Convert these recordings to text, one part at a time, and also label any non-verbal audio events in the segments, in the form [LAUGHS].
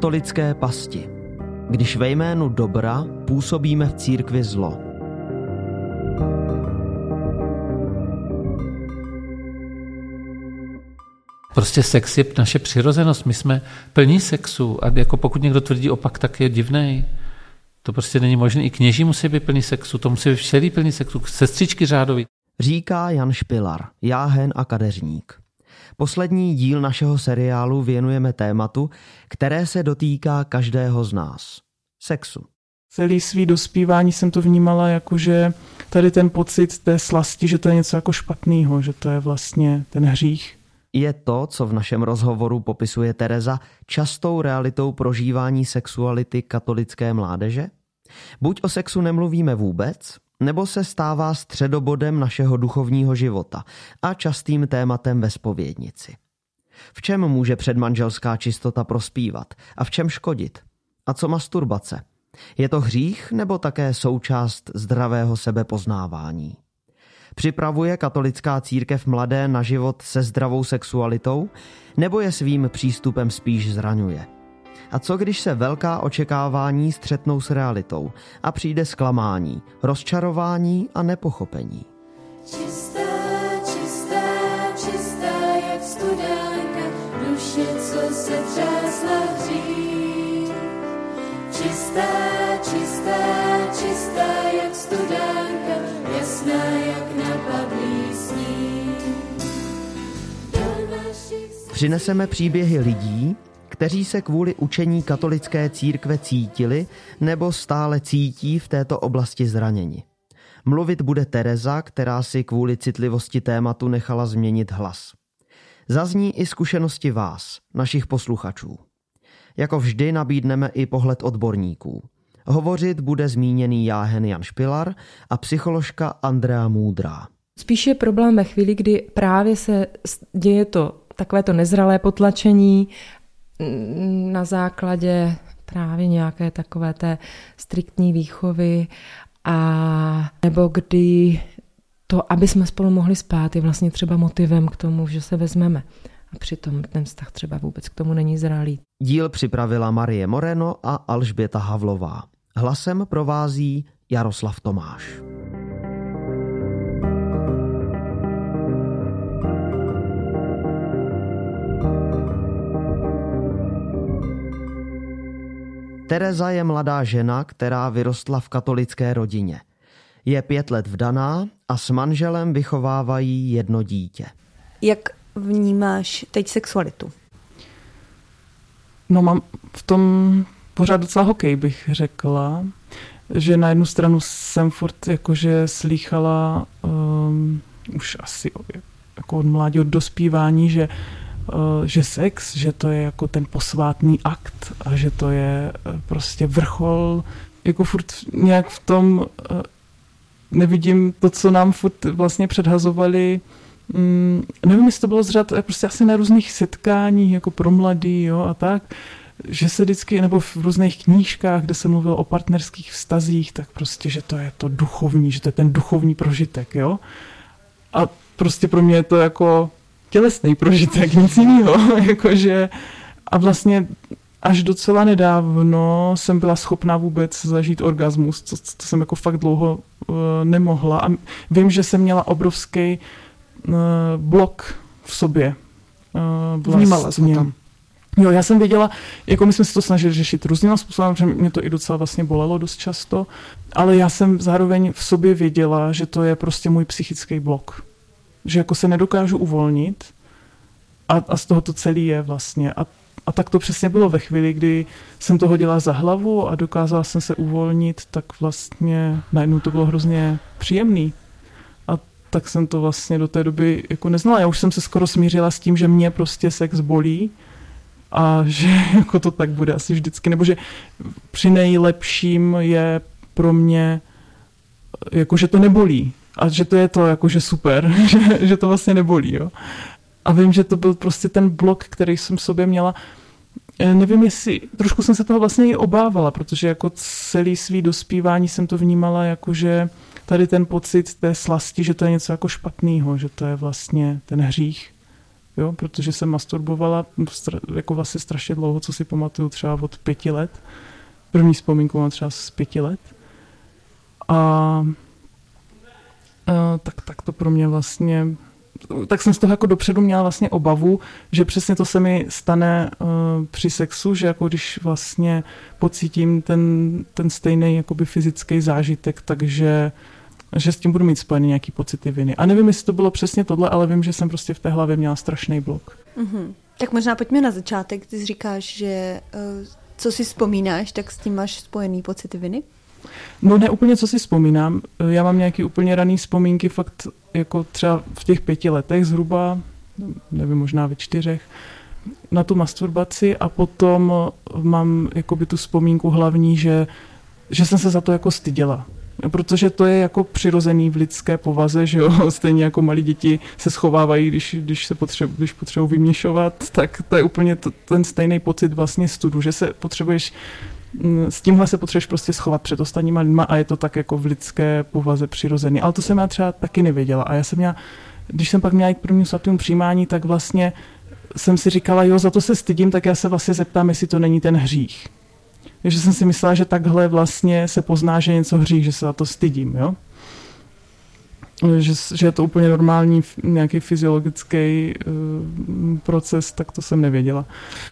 Katolické pasti. Když ve jménu dobra působíme v církvi zlo. Prostě sex je naše přirozenost. My jsme plní sexu a jako pokud někdo tvrdí opak, tak je divný. To prostě není možné. I kněží musí být plný sexu, to musí být všelý plný sexu, sestřičky řádový. Říká Jan Špilar, jáhen a kadeřník. Poslední díl našeho seriálu věnujeme tématu, které se dotýká každého z nás. Sexu. Celý svý dospívání jsem to vnímala jako, že tady ten pocit té slasti, že to je něco jako špatného, že to je vlastně ten hřích. Je to, co v našem rozhovoru popisuje Tereza, častou realitou prožívání sexuality katolické mládeže? Buď o sexu nemluvíme vůbec, nebo se stává středobodem našeho duchovního života a častým tématem ve spovědnici. V čem může předmanželská čistota prospívat a v čem škodit? A co masturbace? Je to hřích nebo také součást zdravého sebepoznávání? Připravuje katolická církev mladé na život se zdravou sexualitou nebo je svým přístupem spíš zraňuje? A co když se velká očekávání střetnou s realitou a přijde zklamání, rozčarování a nepochopení? Čistá, čistá, čistá, jak studánka, duše, co se třásla hřích. Čistá, čistá, čistá, jak studánka, jasná, jak napadlý sníh. Přineseme příběhy lidí, kteří se kvůli učení katolické církve cítili nebo stále cítí v této oblasti zraněni. Mluvit bude Tereza, která si kvůli citlivosti tématu nechala změnit hlas. Zazní i zkušenosti vás, našich posluchačů. Jako vždy nabídneme i pohled odborníků. Hovořit bude zmíněný jáhen Jan Špilar a psycholožka Andrea Můdrá. Spíš je problém ve chvíli, kdy právě se děje to takové to nezralé potlačení na základě právě nějaké takové té striktní výchovy a nebo kdy to, aby jsme spolu mohli spát, je vlastně třeba motivem k tomu, že se vezmeme. A přitom ten vztah třeba vůbec k tomu není zralý. Díl připravila Marie Moreno a Alžběta Havlová. Hlasem provází Jaroslav Tomáš. Tereza je mladá žena, která vyrostla v katolické rodině. Je pět let vdaná a s manželem vychovávají jedno dítě. Jak vnímáš teď sexualitu? No mám v tom pořád docela hokej, bych řekla. Že na jednu stranu jsem furt jakože slýchala um, už asi jako od mládí, od dospívání, že že sex, že to je jako ten posvátný akt a že to je eh, prostě vrchol, jako furt nějak v tom eh, nevidím to, co nám furt vlastně předhazovali mm, nevím, jestli to bylo zřad prostě asi na různých setkáních jako pro mladý, jo, a tak, že se vždycky, nebo v různých knížkách, kde se mluvilo o partnerských vztazích, tak prostě, že to je to duchovní, že to je ten duchovní prožitek, jo. A prostě pro mě je to jako tělesný prožitek, nic jiného. [LAUGHS] Jakože, a vlastně až docela nedávno jsem byla schopná vůbec zažít orgasmus, co, co jsem jako fakt dlouho uh, nemohla. A vím, že jsem měla obrovský uh, blok v sobě. Uh, vlastně. Vnímala jsem tam. Jo, já jsem věděla, jako my jsme se to snažili řešit různým způsobem, protože mě to i docela vlastně bolelo dost často, ale já jsem zároveň v sobě věděla, že to je prostě můj psychický blok že jako se nedokážu uvolnit a, a z toho to celý je vlastně. A, a tak to přesně bylo ve chvíli, kdy jsem to hodila za hlavu a dokázala jsem se uvolnit, tak vlastně najednou to bylo hrozně příjemný. A tak jsem to vlastně do té doby jako neznala. Já už jsem se skoro smířila s tím, že mě prostě sex bolí a [LAUGHS] že jako to tak bude asi vždycky, nebo že při nejlepším je pro mě jako, že to nebolí, a že to je to jakože super, [LAUGHS] že, že to vlastně nebolí, jo. A vím, že to byl prostě ten blok, který jsem v sobě měla. E, nevím, jestli, trošku jsem se toho vlastně i obávala, protože jako celý svý dospívání jsem to vnímala jako, že tady ten pocit té slasti, že to je něco jako špatného, že to je vlastně ten hřích. jo, protože jsem masturbovala jako vlastně strašně dlouho, co si pamatuju třeba od pěti let. První vzpomínku mám třeba z pěti let. A tak, tak to pro mě vlastně tak jsem z toho jako dopředu měla vlastně obavu, že přesně to se mi stane uh, při sexu, že jako když vlastně pocítím ten, ten stejný jakoby fyzický zážitek, takže že s tím budu mít spojený nějaký pocity viny. A nevím, jestli to bylo přesně tohle, ale vím, že jsem prostě v té hlavě měla strašný blok. Mm-hmm. Tak možná pojďme na začátek. Ty říkáš, že uh, co si vzpomínáš, tak s tím máš spojený pocity viny? No ne úplně, co si vzpomínám. Já mám nějaký úplně raný vzpomínky fakt jako třeba v těch pěti letech zhruba, nevím, možná ve čtyřech, na tu masturbaci a potom mám jakoby tu vzpomínku hlavní, že, že jsem se za to jako styděla. Protože to je jako přirozený v lidské povaze, že jo, [LAUGHS] stejně jako malí děti se schovávají, když, když se potřebují, když potřebují vyměšovat, tak to je úplně to, ten stejný pocit vlastně studu, že se potřebuješ s tímhle se potřebuješ prostě schovat před ostatníma lidma a je to tak jako v lidské povaze přirozený. Ale to jsem já třeba taky nevěděla. A já jsem měla, když jsem pak měla jít k prvnímu svatému přijímání, tak vlastně jsem si říkala, jo, za to se stydím, tak já se vlastně zeptám, jestli to není ten hřích. Takže jsem si myslela, že takhle vlastně se pozná, že něco hřích, že se za to stydím, jo že, že je to úplně normální nějaký fyziologický uh, proces, tak to jsem nevěděla.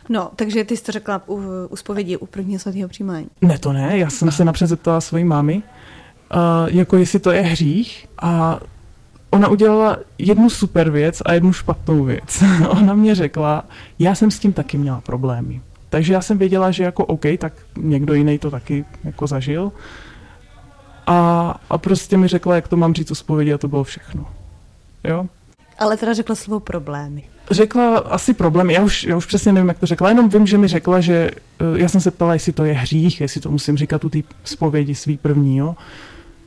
No, takže ty jsi to řekla u, u zpovědi u prvního svatého přijímání. Ne, to ne, já jsem se napřed zeptala svojí mámy, uh, jako jestli to je hřích a ona udělala jednu super věc a jednu špatnou věc. [LAUGHS] ona mě řekla, já jsem s tím taky měla problémy. Takže já jsem věděla, že jako OK, tak někdo jiný to taky jako zažil a, a prostě mi řekla, jak to mám říct o zpovědi a to bylo všechno. Jo? Ale teda řekla slovo problémy. Řekla asi problémy, já už, já už přesně nevím, jak to řekla, jenom vím, že mi řekla, že eh, já jsem se ptala, jestli to je hřích, jestli to musím říkat u té zpovědi svý první, jo?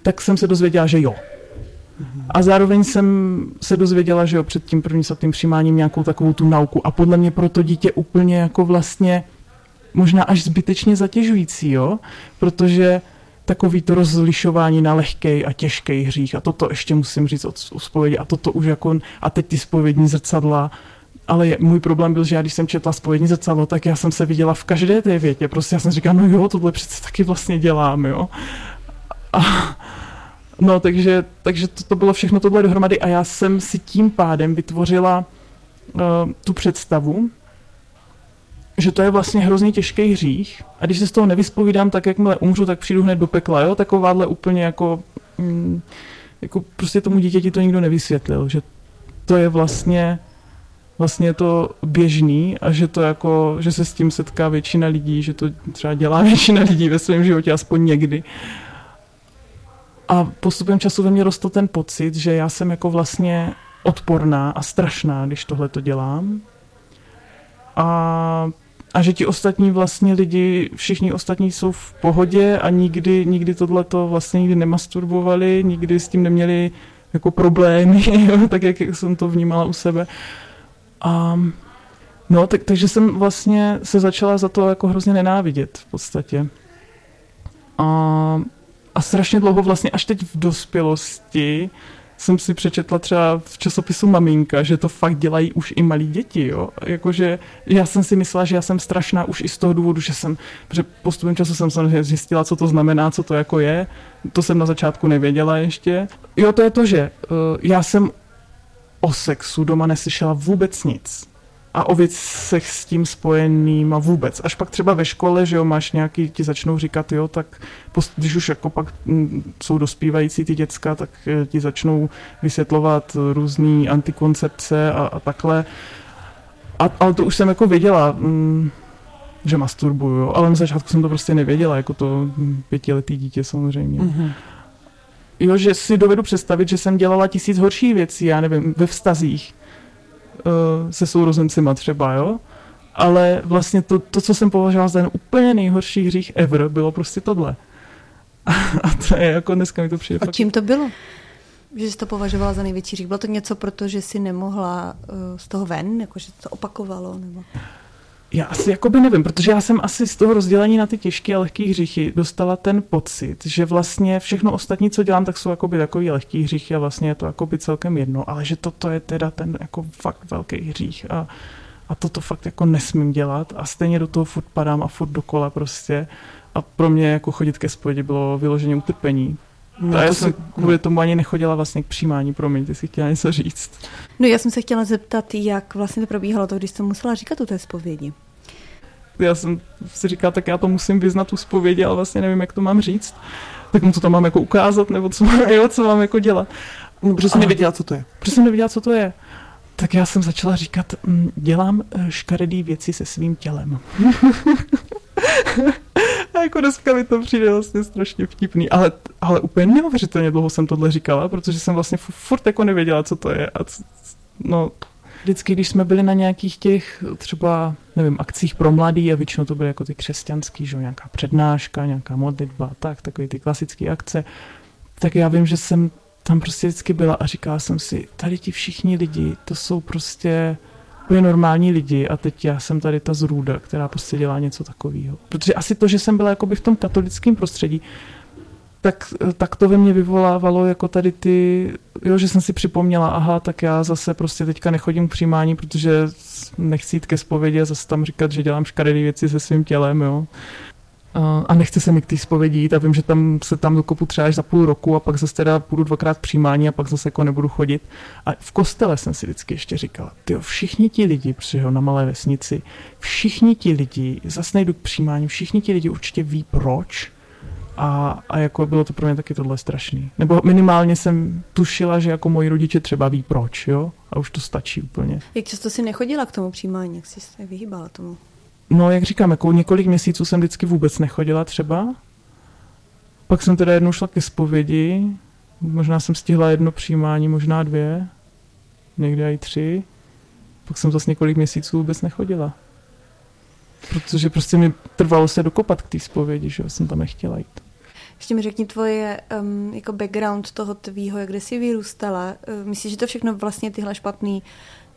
tak jsem se dozvěděla, že jo. A zároveň jsem se dozvěděla, že jo, před tím prvním svatým přijímáním nějakou takovou tu nauku. A podle mě pro to dítě úplně jako vlastně možná až zbytečně zatěžující, jo? Protože takový to rozlišování na lehký a těžký hřích. A toto ještě musím říct od zpovědi. A toto už jako, a teď ty spovědní zrcadla, ale je, můj problém byl, že já když jsem četla spovědní zrcadlo, tak já jsem se viděla v každé té větě. Prostě já jsem říkala, no jo, tohle přece taky vlastně dělám, jo. A, no, takže, takže to, to bylo všechno tohle dohromady a já jsem si tím pádem vytvořila uh, tu představu, že to je vlastně hrozně těžký hřích a když se z toho nevyspovídám, tak jakmile umřu, tak přijdu hned do pekla, jo, takováhle úplně jako, mm, jako prostě tomu dítěti to nikdo nevysvětlil, že to je vlastně vlastně to běžný a že to jako, že se s tím setká většina lidí, že to třeba dělá [LAUGHS] většina lidí ve svém životě, aspoň někdy. A postupem času ve mně rostl ten pocit, že já jsem jako vlastně odporná a strašná, když tohle to dělám. A a že ti ostatní vlastně lidi, všichni ostatní jsou v pohodě a nikdy, nikdy tohleto vlastně nikdy nemasturbovali, nikdy s tím neměli jako problémy, [LAUGHS] tak jak jsem to vnímala u sebe. A no, tak, takže jsem vlastně se začala za to jako hrozně nenávidět v podstatě. A, a strašně dlouho vlastně až teď v dospělosti jsem si přečetla třeba v časopisu Maminka, že to fakt dělají už i malí děti, jo. Jakože já jsem si myslela, že já jsem strašná už i z toho důvodu, že jsem, že postupem času jsem samozřejmě zjistila, co to znamená, co to jako je. To jsem na začátku nevěděla ještě. Jo, to je to, že uh, já jsem o sexu doma neslyšela vůbec nic a o věcech s tím spojeným a vůbec. Až pak třeba ve škole, že jo, máš nějaký, ti začnou říkat, jo, tak když už jako pak mm, jsou dospívající ty děcka, tak eh, ti začnou vysvětlovat různé antikoncepce a, a takhle. A, ale to už jsem jako věděla, mm, že masturbuju, ale na začátku jsem to prostě nevěděla, jako to pětiletý dítě samozřejmě. Mm-hmm. Jo, že si dovedu představit, že jsem dělala tisíc horších věcí, já nevím, ve vztazích, se sourozencima třeba, jo? Ale vlastně to, to, co jsem považoval za ten úplně nejhorší hřích ever, bylo prostě tohle. A to je jako dneska mi to přijde. A fakt... čím to bylo? Že jsi to považovala za největší hřích? Bylo to něco, protože jsi nemohla uh, z toho ven, jako že to opakovalo? Nebo? Já asi jakoby nevím, protože já jsem asi z toho rozdělení na ty těžké a lehké hříchy dostala ten pocit, že vlastně všechno ostatní, co dělám, tak jsou jakoby takový lehký hřích a vlastně je to jakoby celkem jedno, ale že toto je teda ten jako fakt velký hřích a, a toto fakt jako nesmím dělat a stejně do toho furt padám a furt dokola prostě a pro mě jako chodit ke spovědi bylo vyloženě utrpení. No, a já jsem kvůli tomu ani nechodila vlastně k přijímání, promiň, ty jsi chtěla něco říct. No já jsem se chtěla zeptat, jak vlastně to probíhalo to, když jsem musela říkat o té zpovědi. Já jsem si říkala, tak já to musím vyznat u zpovědi, ale vlastně nevím, jak to mám říct. Tak mu to tam mám jako ukázat, nebo co, [LAUGHS] jo, co mám jako dělat. No, protože jsem nevěděla, co to je. Protože jsem nevěděla, co to je. Tak já jsem začala říkat, mm, dělám eh, škaredý věci se svým tělem. [LAUGHS] A jako dneska mi to přijde vlastně strašně vtipný, ale, ale úplně neuvěřitelně dlouho jsem tohle říkala, protože jsem vlastně furt jako nevěděla, co to je. A no, vždycky, když jsme byli na nějakých těch třeba, nevím, akcích pro mladý a většinou to byly jako ty křesťanský, že nějaká přednáška, nějaká modlitba, tak, takový ty klasické akce, tak já vím, že jsem tam prostě vždycky byla a říkala jsem si, tady ti všichni lidi, to jsou prostě úplně normální lidi a teď já jsem tady ta zrůda, která prostě dělá něco takového. Protože asi to, že jsem byla jakoby v tom katolickém prostředí, tak, tak to ve mně vyvolávalo jako tady ty, jo, že jsem si připomněla, aha, tak já zase prostě teďka nechodím k přijímání, protože nechci jít ke zpovědi a zase tam říkat, že dělám škaredé věci se svým tělem, jo a nechce se mi k té zpovědi jít a vím, že tam se tam dokopu třeba až za půl roku a pak zase teda půjdu dvakrát přijímání a pak zase jako nebudu chodit. A v kostele jsem si vždycky ještě říkala, ty všichni ti lidi, protože na malé vesnici, všichni ti lidi, zase nejdu k přijímání, všichni ti lidi určitě ví proč, a, a jako bylo to pro mě taky tohle strašný. Nebo minimálně jsem tušila, že jako moji rodiče třeba ví proč, jo? A už to stačí úplně. Jak často si nechodila k tomu přijímání, jak jsi se vyhýbala tomu? No, jak říkám, jako několik měsíců jsem vždycky vůbec nechodila třeba. Pak jsem teda jednou šla ke zpovědi, možná jsem stihla jedno přijímání, možná dvě, někde i tři. Pak jsem zase několik měsíců vůbec nechodila. Protože prostě mi trvalo se dokopat k té zpovědi, že jsem tam nechtěla jít. Ještě mi řekni tvoje um, jako background toho tvýho, jak jsi vyrůstala. Uh, myslíš, že to všechno vlastně tyhle špatné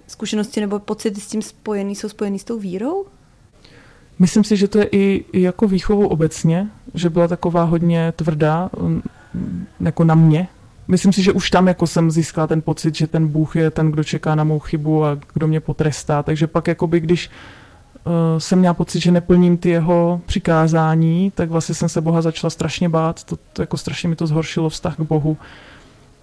zkušenosti nebo pocity s tím spojený jsou spojený s tou vírou? Myslím si, že to je i, i jako výchovou obecně, že byla taková hodně tvrdá mm, jako na mě. Myslím si, že už tam jako jsem získala ten pocit, že ten Bůh je ten, kdo čeká na mou chybu a kdo mě potrestá. Takže pak jakoby, když uh, jsem měla pocit, že neplním ty jeho přikázání, tak vlastně jsem se Boha začala strašně bát. To, to jako strašně mi to zhoršilo vztah k Bohu.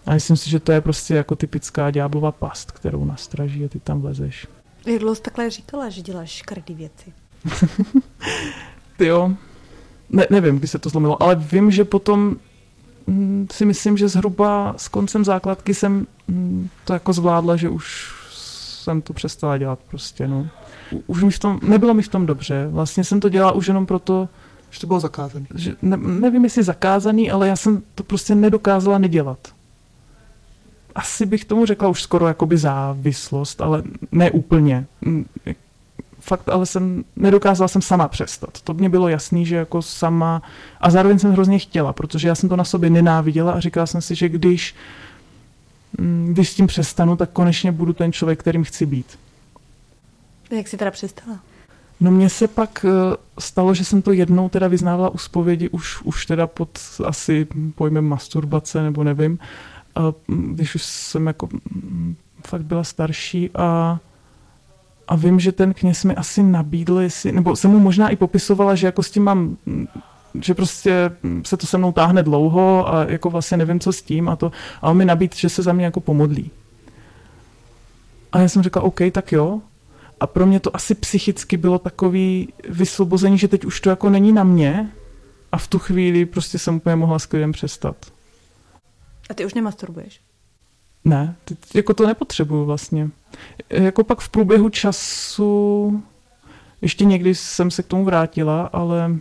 A myslím si, že to je prostě jako typická ďáblova past, kterou nastraží a ty tam vlezeš. Jak dlouho takhle říkala, že děláš škrdý věci? [LAUGHS] Ty jo, ne, nevím, kdy se to zlomilo, ale vím, že potom hm, si myslím, že zhruba s koncem základky jsem hm, to jako zvládla, že už jsem to přestala dělat prostě, no. Už mi v tom, nebylo mi v tom dobře, vlastně jsem to dělala už jenom proto, že to bylo zakázané. Že, ne, nevím, jestli zakázaný, ale já jsem to prostě nedokázala nedělat. Asi bych tomu řekla už skoro jakoby závislost, ale ne úplně. Fakt ale jsem, nedokázala jsem sama přestat. To mě bylo jasný, že jako sama, a zároveň jsem hrozně chtěla, protože já jsem to na sobě nenáviděla a říkala jsem si, že když, mm, když s tím přestanu, tak konečně budu ten člověk, kterým chci být. Jak jsi teda přestala? No mně se pak eh, stalo, že jsem to jednou teda vyznávala u zpovědi, už, už teda pod asi pojmem masturbace, nebo nevím, když už jsem jako mm, fakt byla starší a a vím, že ten kněz mi asi nabídl, jestli, nebo jsem mu možná i popisovala, že jako s tím mám že prostě se to se mnou táhne dlouho a jako vlastně nevím, co s tím a to. A on mi nabídl, že se za mě jako pomodlí. A já jsem řekla, OK, tak jo. A pro mě to asi psychicky bylo takový vysvobození, že teď už to jako není na mě a v tu chvíli prostě jsem úplně mohla s klidem přestat. A ty už nemasturbuješ? Ne, jako to nepotřebuju vlastně. Jako pak v průběhu času ještě někdy jsem se k tomu vrátila, ale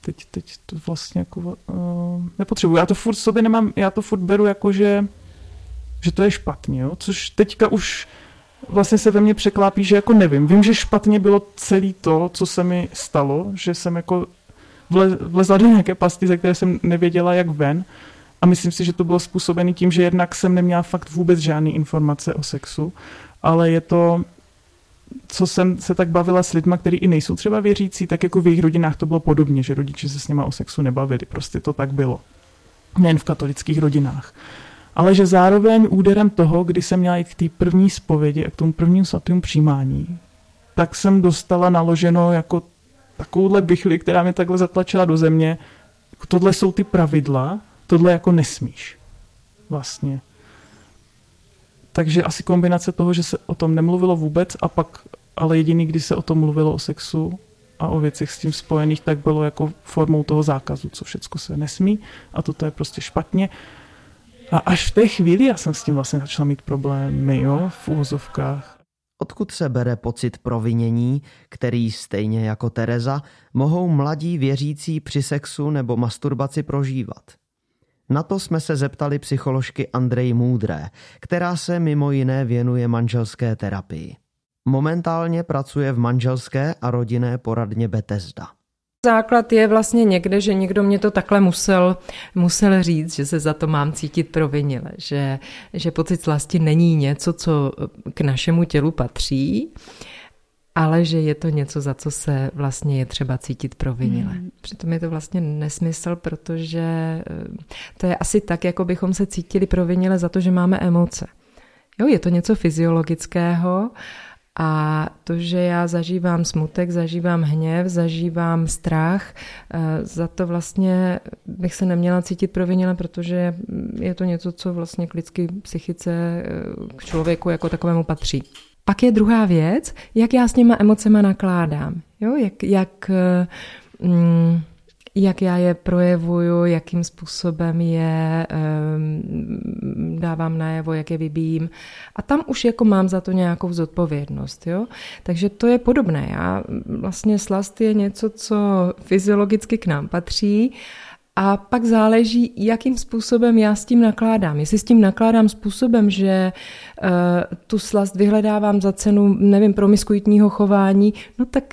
teď, teď to vlastně jako uh, nepotřebuji. Já to furt sobě nemám, já to furt beru jako, že, že to je špatně, jo? což teďka už vlastně se ve mně překlápí, že jako nevím. Vím, že špatně bylo celé to, co se mi stalo, že jsem jako vlezla do nějaké pasti, ze které jsem nevěděla, jak ven, a myslím si, že to bylo způsobené tím, že jednak jsem neměla fakt vůbec žádné informace o sexu, ale je to, co jsem se tak bavila s lidma, kteří i nejsou třeba věřící, tak jako v jejich rodinách to bylo podobně, že rodiče se s nima o sexu nebavili. Prostě to tak bylo. Nejen v katolických rodinách. Ale že zároveň úderem toho, kdy jsem měla jít k té první zpovědi a k tomu prvnímu svatému přijímání, tak jsem dostala naloženo jako takovouhle bychli, která mě takhle zatlačila do země. Tohle jsou ty pravidla, tohle jako nesmíš. Vlastně. Takže asi kombinace toho, že se o tom nemluvilo vůbec a pak, ale jediný, kdy se o tom mluvilo o sexu a o věcech s tím spojených, tak bylo jako formou toho zákazu, co všechno se nesmí a toto je prostě špatně. A až v té chvíli já jsem s tím vlastně začala mít problémy, jo, v úvozovkách. Odkud se bere pocit provinění, který stejně jako Tereza mohou mladí věřící při sexu nebo masturbaci prožívat? Na to jsme se zeptali psycholožky Andrej Můdré, která se mimo jiné věnuje manželské terapii. Momentálně pracuje v manželské a rodinné poradně Bethesda. Základ je vlastně někde, že někdo mě to takhle musel, musel říct, že se za to mám cítit provinile, že, že pocit slasti není něco, co k našemu tělu patří, ale že je to něco, za co se vlastně je třeba cítit provinile. Hmm. Přitom je to vlastně nesmysl, protože eh, to je asi tak, jako bychom se cítili provinile za to, že máme emoce. Jo, je to něco fyziologického a to, že já zažívám smutek, zažívám hněv, zažívám strach, eh, za to vlastně bych se neměla cítit provinile, protože je to něco, co vlastně k lidské psychice, eh, k člověku jako takovému patří. Pak je druhá věc, jak já s těma emocema nakládám. Jo? Jak, jak, mm, jak já je projevuju, jakým způsobem je um, dávám najevo, jak je vybíjím. A tam už jako mám za to nějakou zodpovědnost. Jo? Takže to je podobné. Já, vlastně slast je něco, co fyziologicky k nám patří a pak záleží, jakým způsobem já s tím nakládám. Jestli s tím nakládám způsobem, že uh, tu slast vyhledávám za cenu, nevím, promiskuitního chování, no tak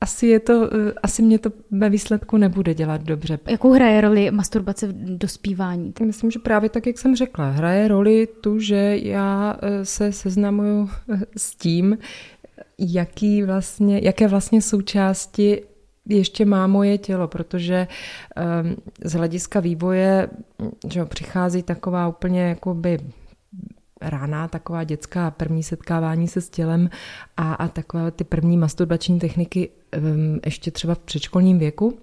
asi, je to, uh, asi mě to ve výsledku nebude dělat dobře. Jakou hraje roli masturbace v dospívání? Myslím, že právě tak, jak jsem řekla, hraje roli tu, že já uh, se seznamuju s tím, jaký vlastně, jaké vlastně součásti ještě má moje tělo, protože um, z hlediska vývoje že přichází taková úplně jakoby rána, taková dětská první setkávání se s tělem a, a takové ty první masturbační techniky um, ještě třeba v předškolním věku.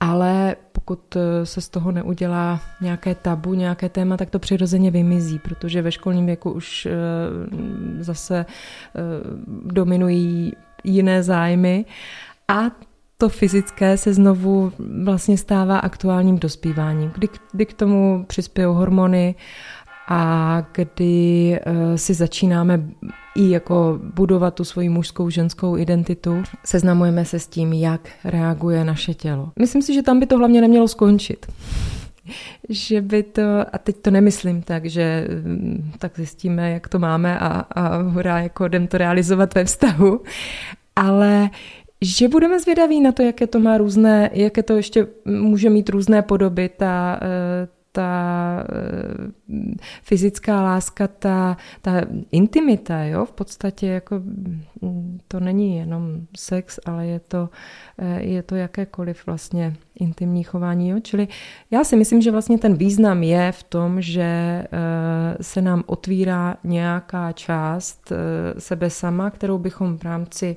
Ale pokud eh, se z toho neudělá nějaké tabu, nějaké téma, tak to přirozeně vymizí, protože ve školním věku už uh, zase uh, dominují jiné zájmy a to fyzické se znovu vlastně stává aktuálním dospíváním, kdy, kdy k tomu přispějí hormony a kdy uh, si začínáme i jako budovat tu svoji mužskou, ženskou identitu, seznamujeme se s tím, jak reaguje naše tělo. Myslím si, že tam by to hlavně nemělo skončit. [LAUGHS] že by to, a teď to nemyslím tak, že mm, tak zjistíme, jak to máme a, a hurá, jako jdem to realizovat ve vztahu, ale že budeme zvědaví na to, jaké to má různé, jaké to ještě může mít různé podoby, ta, eh, ta eh, fyzická láska, ta, ta intimita, jo, v podstatě jako mm, to není jenom sex, ale je to, eh, je to jakékoliv vlastně intimní chování, jo, čili já si myslím, že vlastně ten význam je v tom, že se nám otvírá nějaká část sebe sama, kterou bychom v rámci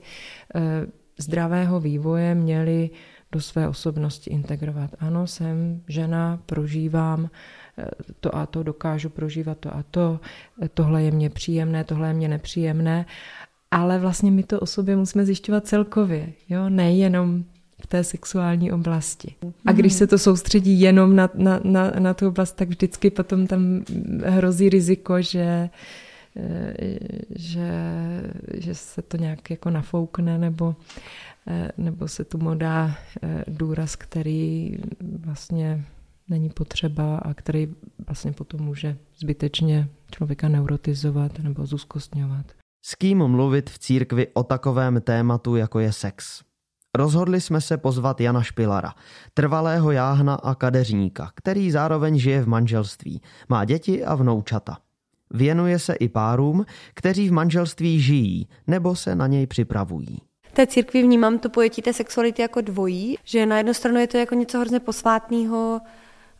zdravého vývoje měli do své osobnosti integrovat. Ano, jsem žena, prožívám eh, to a to, dokážu prožívat to a to, eh, tohle je mě příjemné, tohle je mě nepříjemné, ale vlastně my to o sobě musíme zjišťovat celkově, jo? nejenom v té sexuální oblasti. A když se to soustředí jenom na, na, na, na tu oblast, tak vždycky potom tam hrozí riziko, že že, že se to nějak jako nafoukne nebo, eh, nebo se tu modá eh, důraz, který vlastně není potřeba a který vlastně potom může zbytečně člověka neurotizovat nebo zúzkostňovat. S kým mluvit v církvi o takovém tématu, jako je sex? Rozhodli jsme se pozvat Jana Špilara, trvalého jáhna a kadeřníka, který zároveň žije v manželství, má děti a vnoučata. Věnuje se i párům, kteří v manželství žijí nebo se na něj připravují. té církvi vnímám to pojetí té sexuality jako dvojí, že na jednu stranu je to jako něco hrozně posvátného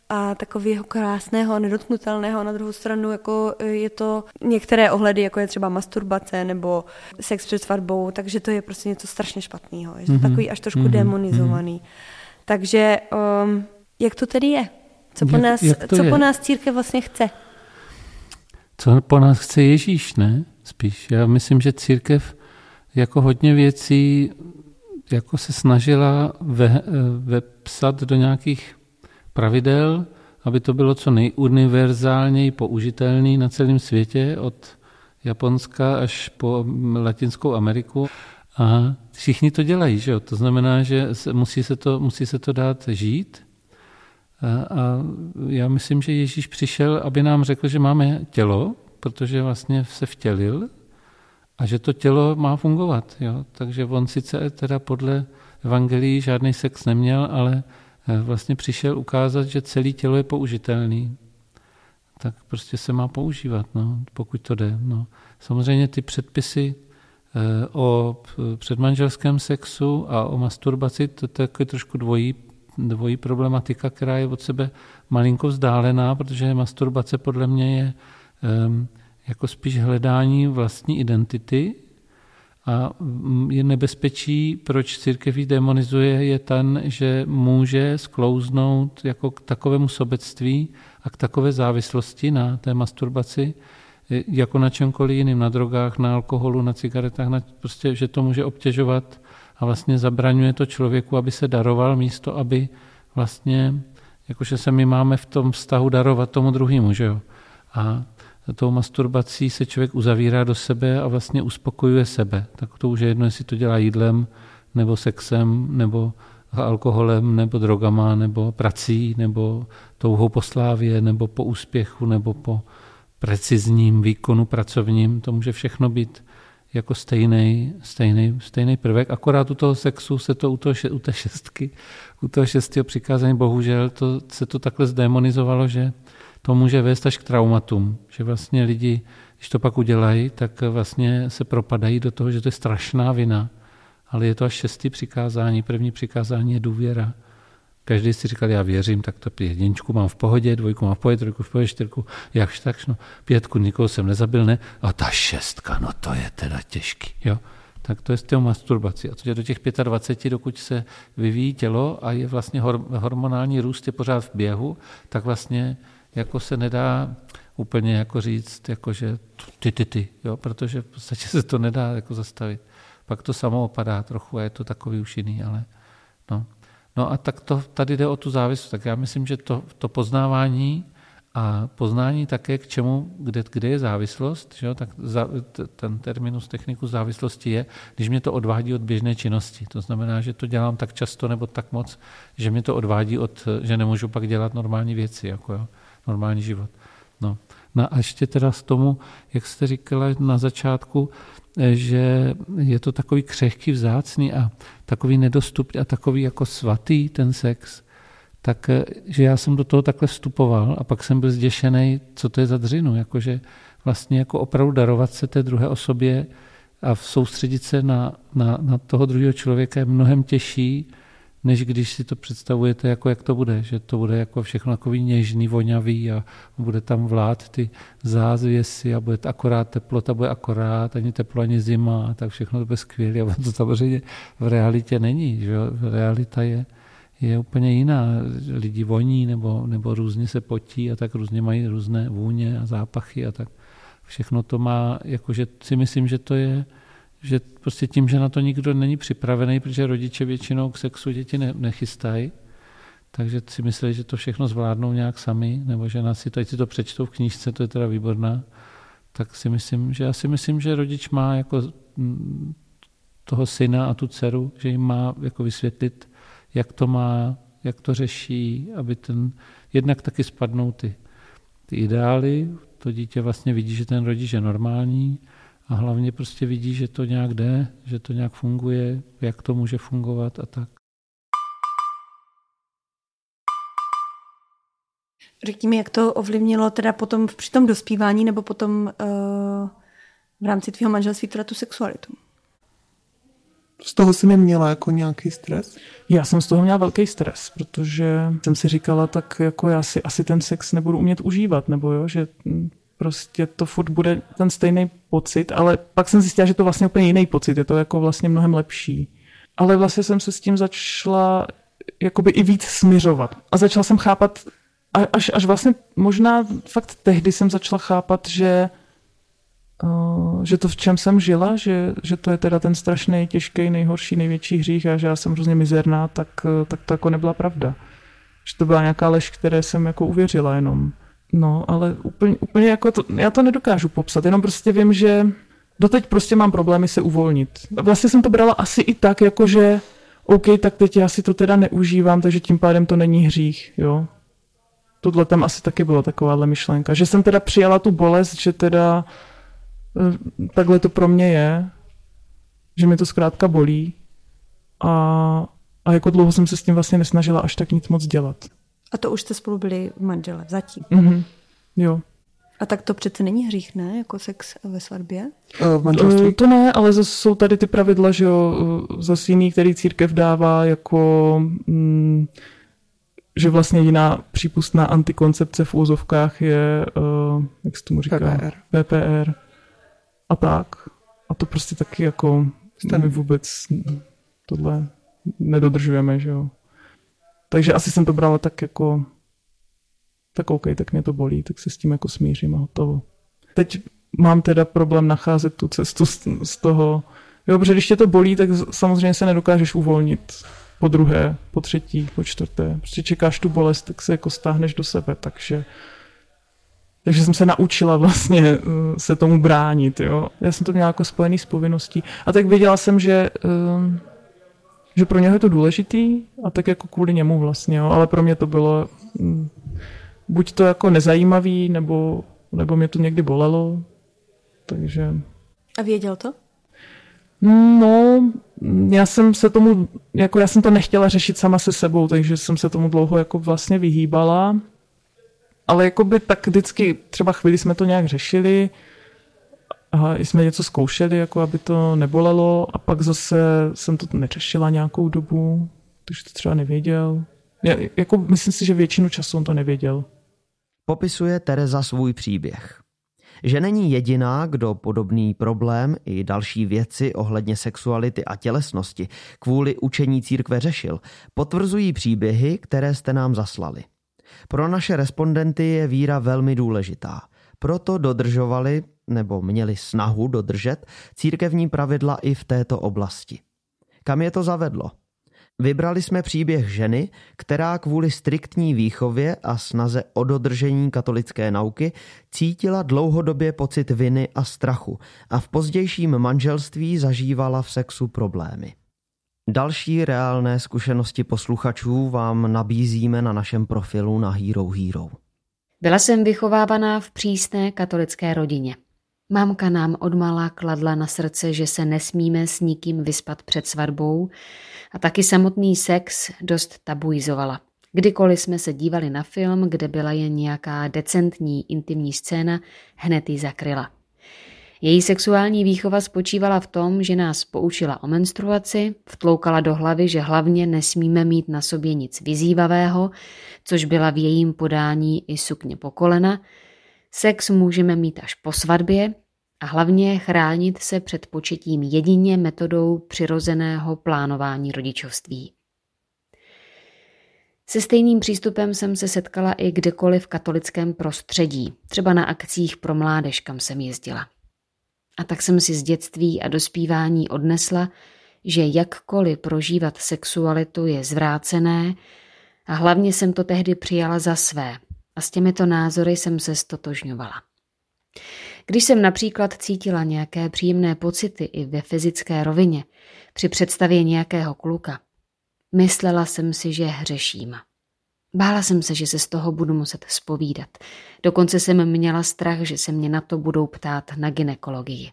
a takového krásného, nedotknutelného, a na druhou stranu jako je to některé ohledy, jako je třeba masturbace nebo sex před svatbou, takže to je prostě něco strašně špatného. Je to mm-hmm. takový až trošku mm-hmm. demonizovaný. Takže um, jak to tedy je? Co po, Jak- nás, jak to co je? po nás církev vlastně chce? Co po nás chce Ježíš, ne? Spíš. Já myslím, že církev jako hodně věcí jako se snažila ve, vepsat do nějakých pravidel, aby to bylo co nejuniverzálněji použitelný na celém světě, od Japonska až po Latinskou Ameriku. A všichni to dělají, že jo? To znamená, že musí, se to, musí se to dát žít. A, já myslím, že Ježíš přišel, aby nám řekl, že máme tělo, protože vlastně se vtělil a že to tělo má fungovat. Jo? Takže on sice teda podle evangelií žádný sex neměl, ale eh, vlastně přišel ukázat, že celé tělo je použitelný. Tak prostě se má používat, no, pokud to jde. No. Samozřejmě ty předpisy eh, o p- předmanželském sexu a o masturbaci, to, to je takový trošku dvojí, dvojí problematika, která je od sebe malinko vzdálená, protože masturbace podle mě je um, jako spíš hledání vlastní identity. A mm, je nebezpečí, proč církev ji demonizuje, je ten, že může sklouznout jako k takovému sobectví a k takové závislosti na té masturbaci, e, jako na čemkoliv jiným, na drogách, na alkoholu, na cigaretách, na, prostě, že to může obtěžovat a vlastně zabraňuje to člověku, aby se daroval místo, aby vlastně, jakože se my máme v tom vztahu darovat tomu druhému, že jo. A tou masturbací se člověk uzavírá do sebe a vlastně uspokojuje sebe. Tak to už je jedno, jestli to dělá jídlem, nebo sexem, nebo alkoholem, nebo drogama, nebo prací, nebo touhou po slávě, nebo po úspěchu, nebo po precizním výkonu pracovním. To může všechno být jako stejný, stejný, stejný prvek, akorát u toho sexu se to u, toho, u té šestky, u toho šestého přikázání, bohužel to, se to takhle zdemonizovalo, že to může vést až k traumatům, že vlastně lidi, když to pak udělají, tak vlastně se propadají do toho, že to je strašná vina, ale je to až šestý přikázání, první přikázání je důvěra. Každý si říkal, já věřím, tak to jedničku mám v pohodě, dvojku mám v pohodě, trojku v pohodě, čtyřku, jakž tak, no, pětku nikoho jsem nezabil, ne, a ta šestka, no to je teda těžký, jo. Tak to je s tou masturbací. A to je do těch 25, dokud se vyvíjí tělo a je vlastně hor- hormonální růst je pořád v běhu, tak vlastně jako se nedá úplně jako říct, jako že ty, ty, ty, jo, protože v podstatě se to nedá jako zastavit. Pak to samo opadá trochu a je to takový už jiný, ale no. No a tak to tady jde o tu závislost. Tak já myslím, že to, to poznávání a poznání také k čemu, kde, kde je závislost, že jo, tak za, ten terminus techniku závislosti je, když mě to odvádí od běžné činnosti. To znamená, že to dělám tak často nebo tak moc, že mě to odvádí od, že nemůžu pak dělat normální věci, jako jo, normální život. No. no a ještě teda z tomu, jak jste říkala na začátku, že je to takový křehký, vzácný a takový nedostupný a takový jako svatý ten sex, tak eh, že já jsem do toho takhle vstupoval a pak jsem byl zděšený, co to je za dřinu, jakože vlastně jako opravdu darovat se té druhé osobě a soustředit se na, na, na toho druhého člověka je mnohem těžší, než když si to představujete, jako jak to bude, že to bude jako všechno takový něžný, voňavý a bude tam vlád ty zázvěsy a bude akorát teplota, bude akorát, ani teplo, ani zima tak všechno to bude skvělé a to samozřejmě v realitě není, že realita je, je úplně jiná. Lidi voní nebo, nebo různě se potí a tak různě mají různé vůně a zápachy a tak všechno to má, jakože si myslím, že to je, že prostě tím, že na to nikdo není připravený, protože rodiče většinou k sexu děti ne, nechystají, takže si myslí, že to všechno zvládnou nějak sami, nebo že nás si to, si to přečtou v knížce, to je teda výborná, tak si myslím, že já si myslím, že rodič má jako mm, toho syna a tu dceru, že jim má jako vysvětlit, jak to má, jak to řeší, aby ten, jednak taky spadnou ty, ty ideály, to dítě vlastně vidí, že ten rodič je normální a hlavně prostě vidí, že to nějak jde, že to nějak funguje, jak to může fungovat a tak. Řekni mi, jak to ovlivnilo teda potom při tom dospívání nebo potom uh, v rámci tvého manželství teda tu sexualitu? Z toho jsi neměla jako nějaký stres? Já jsem z toho měla velký stres, protože jsem si říkala, tak jako já si asi ten sex nebudu umět užívat, nebo jo, že hm, prostě to furt bude ten stejný pocit, ale pak jsem zjistila, že to vlastně úplně jiný pocit, je to jako vlastně mnohem lepší. Ale vlastně jsem se s tím začala jakoby i víc směřovat. A začala jsem chápat, až, až vlastně možná fakt tehdy jsem začala chápat, že že to, v čem jsem žila, že, že to je teda ten strašný, těžký, nejhorší, největší hřích a že já jsem hrozně mizerná, tak, tak to jako nebyla pravda. Že to byla nějaká lež, které jsem jako uvěřila jenom. No, ale úplně, úplně jako to, já to nedokážu popsat, jenom prostě vím, že doteď prostě mám problémy se uvolnit. Vlastně jsem to brala asi i tak, jako že OK, tak teď já si to teda neužívám, takže tím pádem to není hřích, jo. Tohle tam asi taky bylo takováhle myšlenka, že jsem teda přijala tu bolest, že teda Eh, takhle to pro mě je, že mi to zkrátka bolí a, a jako dlouho jsem se s tím vlastně nesnažila až tak nic moc dělat. A to už jste spolu byli manžele zatím? Mm-hmm. Jo. A tak to přece není hřích, ne? Jako sex ve svatbě? Eh, v manželství? Eh, to ne, ale zase jsou tady ty pravidla, že jo, zase jiný, který církev dává jako... Mm, že vlastně jiná přípustná antikoncepce v úzovkách je, uh, jak se tomu říká? PPR. PPR a tak. A to prostě taky jako my vůbec tohle nedodržujeme, že jo. Takže asi jsem to brala tak jako tak OK, tak mě to bolí, tak se s tím jako smířím a hotovo. Teď mám teda problém nacházet tu cestu z, z toho, jo, protože když tě to bolí, tak samozřejmě se nedokážeš uvolnit po druhé, po třetí, po čtvrté. Prostě čekáš tu bolest, tak se jako stáhneš do sebe, takže takže jsem se naučila vlastně eh, se tomu bránit. Jo. Já jsem to měla jako spojený s povinností. A tak věděla jsem, že, eh, že pro něho je to důležitý a tak jako kvůli němu vlastně. Jo. Ale pro mě to bylo hm, buď to jako nezajímavý, nebo, nebo mě to někdy bolelo. Takže... A věděl to? No, já jsem se tomu, jako já jsem to nechtěla řešit sama se sebou, takže jsem se tomu dlouho jako vlastně vyhýbala ale jako by tak vždycky, třeba chvíli jsme to nějak řešili, a jsme něco zkoušeli, jako aby to nebolelo a pak zase jsem to neřešila nějakou dobu, takže to třeba nevěděl. Já, jako myslím si, že většinu času on to nevěděl. Popisuje Tereza svůj příběh. Že není jediná, kdo podobný problém i další věci ohledně sexuality a tělesnosti kvůli učení církve řešil, potvrzují příběhy, které jste nám zaslali. Pro naše respondenty je víra velmi důležitá. Proto dodržovali nebo měli snahu dodržet církevní pravidla i v této oblasti. Kam je to zavedlo? Vybrali jsme příběh ženy, která kvůli striktní výchově a snaze o dodržení katolické nauky cítila dlouhodobě pocit viny a strachu a v pozdějším manželství zažívala v sexu problémy. Další reálné zkušenosti posluchačů vám nabízíme na našem profilu na Hero Hero. Byla jsem vychovávaná v přísné katolické rodině. Mámka nám odmala kladla na srdce, že se nesmíme s nikým vyspat před svatbou a taky samotný sex dost tabuizovala. Kdykoliv jsme se dívali na film, kde byla jen nějaká decentní intimní scéna, hned ji zakryla. Její sexuální výchova spočívala v tom, že nás poučila o menstruaci, vtloukala do hlavy, že hlavně nesmíme mít na sobě nic vyzývavého, což byla v jejím podání i sukně po kolena, sex můžeme mít až po svatbě a hlavně chránit se před početím jedině metodou přirozeného plánování rodičovství. Se stejným přístupem jsem se setkala i kdekoliv v katolickém prostředí, třeba na akcích pro mládež, kam jsem jezdila. A tak jsem si z dětství a dospívání odnesla, že jakkoliv prožívat sexualitu je zvrácené a hlavně jsem to tehdy přijala za své a s těmito názory jsem se stotožňovala. Když jsem například cítila nějaké příjemné pocity i ve fyzické rovině při představě nějakého kluka, myslela jsem si, že hřeším. Bála jsem se, že se z toho budu muset spovídat. Dokonce jsem měla strach, že se mě na to budou ptát na ginekologii.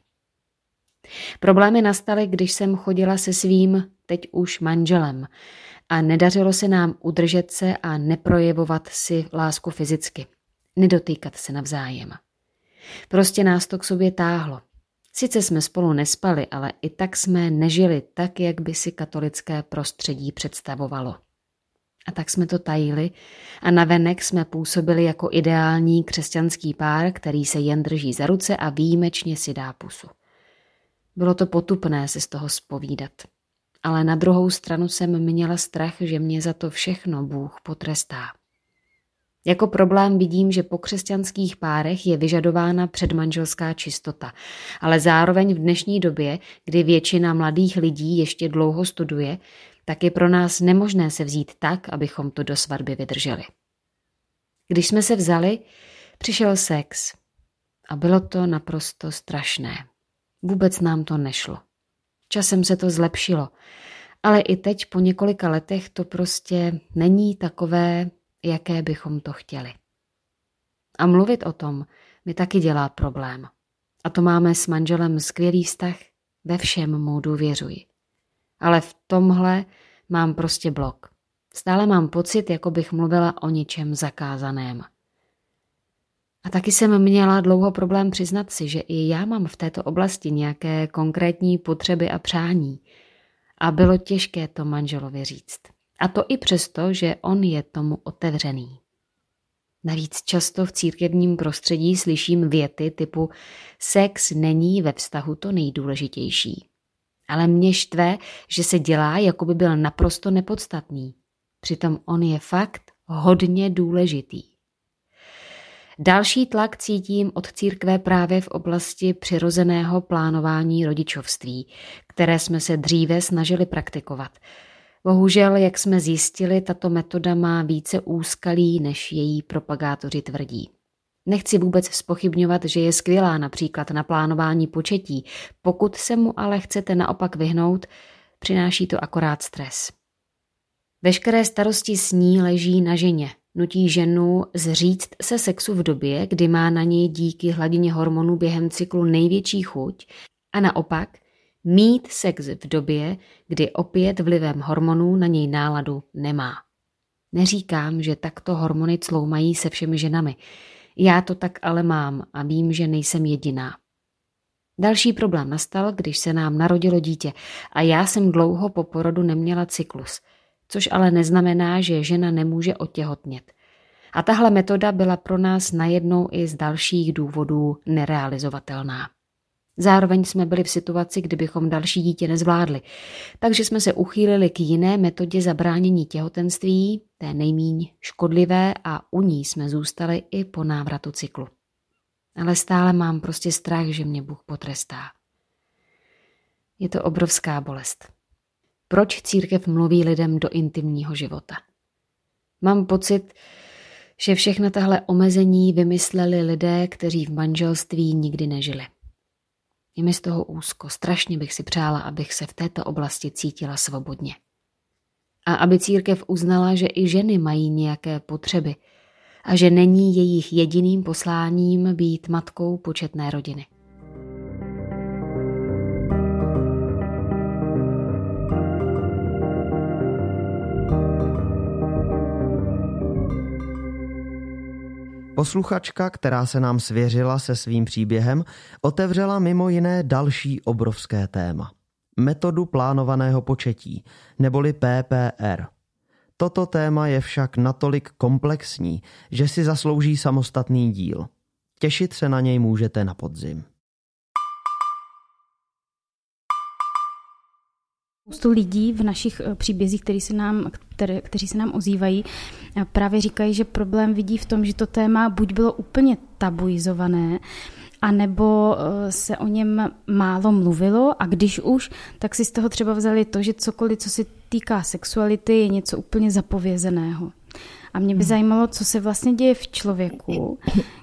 Problémy nastaly, když jsem chodila se svým, teď už manželem, a nedařilo se nám udržet se a neprojevovat si lásku fyzicky, nedotýkat se navzájem. Prostě nás to k sobě táhlo. Sice jsme spolu nespali, ale i tak jsme nežili tak, jak by si katolické prostředí představovalo. A tak jsme to tajili a navenek jsme působili jako ideální křesťanský pár, který se jen drží za ruce a výjimečně si dá pusu. Bylo to potupné se z toho spovídat. Ale na druhou stranu jsem měla strach, že mě za to všechno Bůh potrestá. Jako problém vidím, že po křesťanských párech je vyžadována předmanželská čistota, ale zároveň v dnešní době, kdy většina mladých lidí ještě dlouho studuje, tak je pro nás nemožné se vzít tak, abychom to do svatby vydrželi. Když jsme se vzali, přišel sex a bylo to naprosto strašné. Vůbec nám to nešlo. Časem se to zlepšilo, ale i teď po několika letech to prostě není takové, jaké bychom to chtěli. A mluvit o tom mi taky dělá problém. A to máme s manželem skvělý vztah, ve všem mu důvěřuji. Ale v tomhle mám prostě blok. Stále mám pocit, jako bych mluvila o něčem zakázaném. A taky jsem měla dlouho problém přiznat si, že i já mám v této oblasti nějaké konkrétní potřeby a přání. A bylo těžké to manželovi říct. A to i přesto, že on je tomu otevřený. Navíc často v církevním prostředí slyším věty typu sex není ve vztahu to nejdůležitější. Ale mě štve, že se dělá, jako by byl naprosto nepodstatný. Přitom on je fakt hodně důležitý. Další tlak cítím od církve právě v oblasti přirozeného plánování rodičovství, které jsme se dříve snažili praktikovat. Bohužel, jak jsme zjistili, tato metoda má více úskalí, než její propagátoři tvrdí. Nechci vůbec spochybňovat, že je skvělá například na plánování početí. Pokud se mu ale chcete naopak vyhnout, přináší to akorát stres. Veškeré starosti s ní leží na ženě, nutí ženu zříct se sexu v době, kdy má na něj díky hladině hormonů během cyklu největší chuť a naopak mít sex v době, kdy opět vlivem hormonů na něj náladu nemá. Neříkám, že takto hormony cloumají se všemi ženami. Já to tak ale mám a vím, že nejsem jediná. Další problém nastal, když se nám narodilo dítě a já jsem dlouho po porodu neměla cyklus – což ale neznamená, že žena nemůže otěhotnět. A tahle metoda byla pro nás najednou i z dalších důvodů nerealizovatelná. Zároveň jsme byli v situaci, kdybychom další dítě nezvládli, takže jsme se uchýlili k jiné metodě zabránění těhotenství, té nejmíň škodlivé a u ní jsme zůstali i po návratu cyklu. Ale stále mám prostě strach, že mě Bůh potrestá. Je to obrovská bolest. Proč církev mluví lidem do intimního života? Mám pocit, že všechna tahle omezení vymysleli lidé, kteří v manželství nikdy nežili. Je mi z toho úzko, strašně bych si přála, abych se v této oblasti cítila svobodně. A aby církev uznala, že i ženy mají nějaké potřeby a že není jejich jediným posláním být matkou početné rodiny. Posluchačka, která se nám svěřila se svým příběhem, otevřela mimo jiné další obrovské téma. Metodu plánovaného početí, neboli PPR. Toto téma je však natolik komplexní, že si zaslouží samostatný díl. Těšit se na něj můžete na podzim. Spoustu lidí v našich eh, příbězích, který se nám, které, kteří se nám ozývají, eh, právě říkají, že problém vidí v tom, že to téma buď bylo úplně tabuizované, anebo eh, se o něm málo mluvilo a když už, tak si z toho třeba vzali to, že cokoliv, co se týká sexuality, je něco úplně zapovězeného. A mě by hmm. zajímalo, co se vlastně děje v člověku,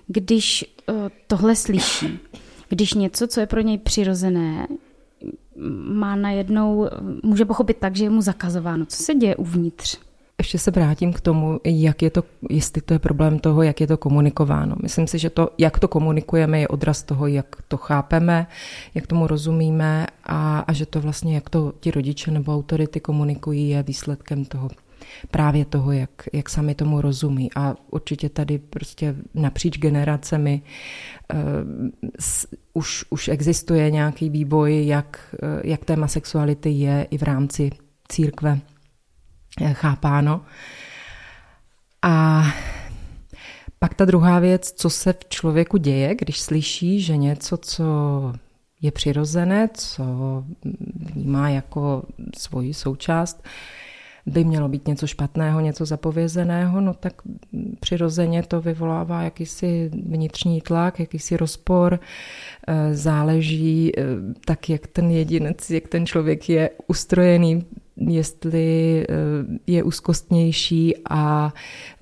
když tohle slyší. Když něco, co je pro něj přirozené, má najednou, může pochopit tak, že je mu zakazováno. Co se děje uvnitř? ještě se vrátím k tomu, jak je to, jestli to je problém toho, jak je to komunikováno. Myslím si, že to, jak to komunikujeme, je odraz toho, jak to chápeme, jak tomu rozumíme a, a že to vlastně, jak to ti rodiče nebo autority komunikují, je výsledkem toho právě toho, jak, jak sami tomu rozumí. A určitě tady prostě napříč generacemi uh, s, už, už existuje nějaký vývoj, jak, uh, jak téma sexuality je i v rámci církve eh, chápáno. A pak ta druhá věc, co se v člověku děje, když slyší, že něco, co je přirozené, co vnímá jako svoji součást, by mělo být něco špatného, něco zapovězeného, no tak přirozeně to vyvolává jakýsi vnitřní tlak, jakýsi rozpor. Eh, záleží eh, tak, jak ten jedinec, jak ten člověk je ustrojený, jestli eh, je úzkostnější a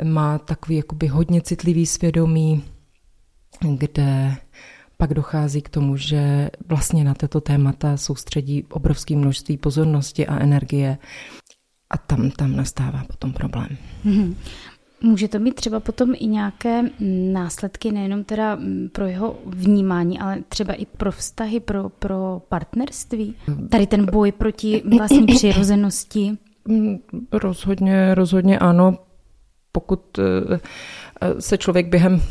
má takový jakoby hodně citlivý svědomí, kde pak dochází k tomu, že vlastně na tato témata soustředí obrovské množství pozornosti a energie a tam, tam nastává potom problém. Mm-hmm. Může to mít třeba potom i nějaké následky nejenom teda pro jeho vnímání, ale třeba i pro vztahy, pro, pro partnerství? Tady ten boj proti vlastní [CLEARS THROAT] přirozenosti? Rozhodně, rozhodně ano. Pokud eh, se člověk během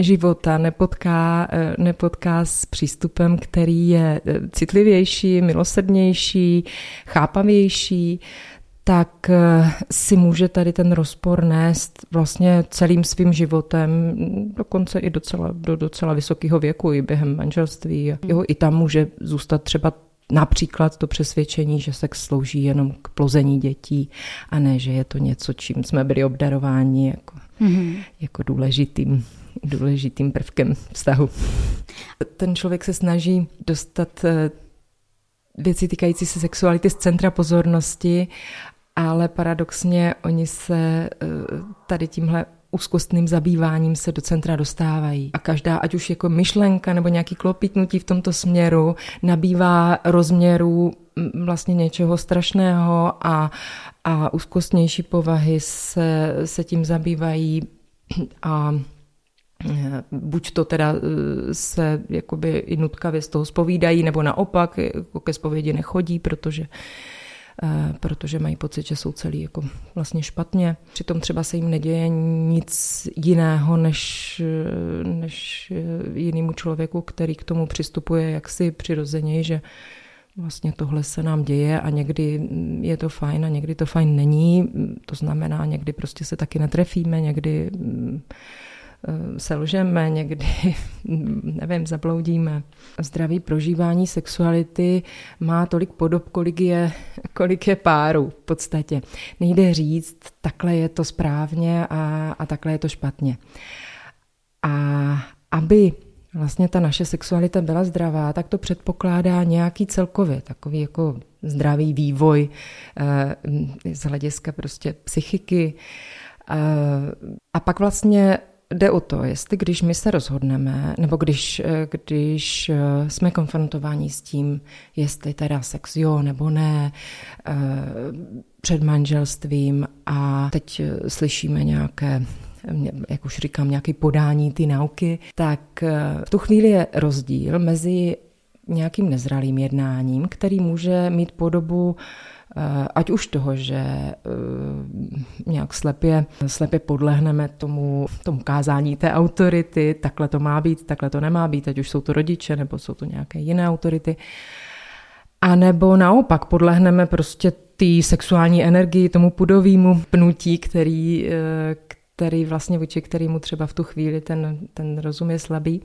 života nepotká, eh, nepotká s přístupem, který je eh, citlivější, milosrdnější, chápavější, tak eh, si může tady ten rozpor nést vlastně celým svým životem, dokonce i docela, do docela vysokého věku, i během manželství. Jo, I tam může zůstat třeba například to přesvědčení, že sex slouží jenom k plození dětí a ne, že je to něco, čím jsme byli obdarováni jako, mm-hmm. jako důležitým důležitým prvkem vztahu. Ten člověk se snaží dostat eh, věci týkající se sexuality z centra pozornosti ale paradoxně oni se eh, tady tímhle úzkostným zabýváním se do centra dostávají. A každá, ať už jako myšlenka nebo nějaký klopitnutí v tomto směru, nabývá rozměru mm, vlastně něčeho strašného a, a úzkostnější povahy se, se tím zabývají a buď to teda eh, se jakoby i nutkavě z toho spovídají, nebo naopak jako ke spovědi nechodí, protože Eh, protože mají pocit, že jsou celý jako vlastně špatně. Přitom třeba se jim neděje nic jiného než, než jinému člověku, který k tomu přistupuje jaksi přirozeně, že vlastně tohle se nám děje a někdy je to fajn a někdy to fajn není. To znamená, někdy prostě se taky netrefíme, někdy Eh, selžeme, někdy, [LAUGHS] nevím, zabloudíme. Zdravý prožívání sexuality má tolik podob, kolik je, [LAUGHS] kolik je párů v podstatě. Nejde říct, takhle je to správně a, a takhle je to špatně. A aby vlastně ta naše sexualita byla zdravá, tak to předpokládá nějaký celkově takový jako zdravý vývoj eh, z hlediska prostě psychiky. Eh, a pak vlastně jde o to, jestli když my se rozhodneme, nebo když, eh, když eh, jsme konfrontováni s tím, jestli teda sex jo nebo ne, eh, před manželstvím a teď slyšíme nějaké jak už říkám, nějaké podání ty nauky, tak v tu chvíli je rozdíl mezi nějakým nezralým jednáním, který může mít podobu ať už toho, že eh, nějak slepě, slepě podlehneme tomu, tomu kázání té autority, takhle to má být, takhle to nemá být, ať už jsou to rodiče nebo jsou to nějaké jiné autority. A nebo naopak podlehneme prostě té sexuální energii, tomu pudovýmu pnutí, který, eh, který vlastně vůči kterému třeba v tu chvíli ten, ten rozum je slabý.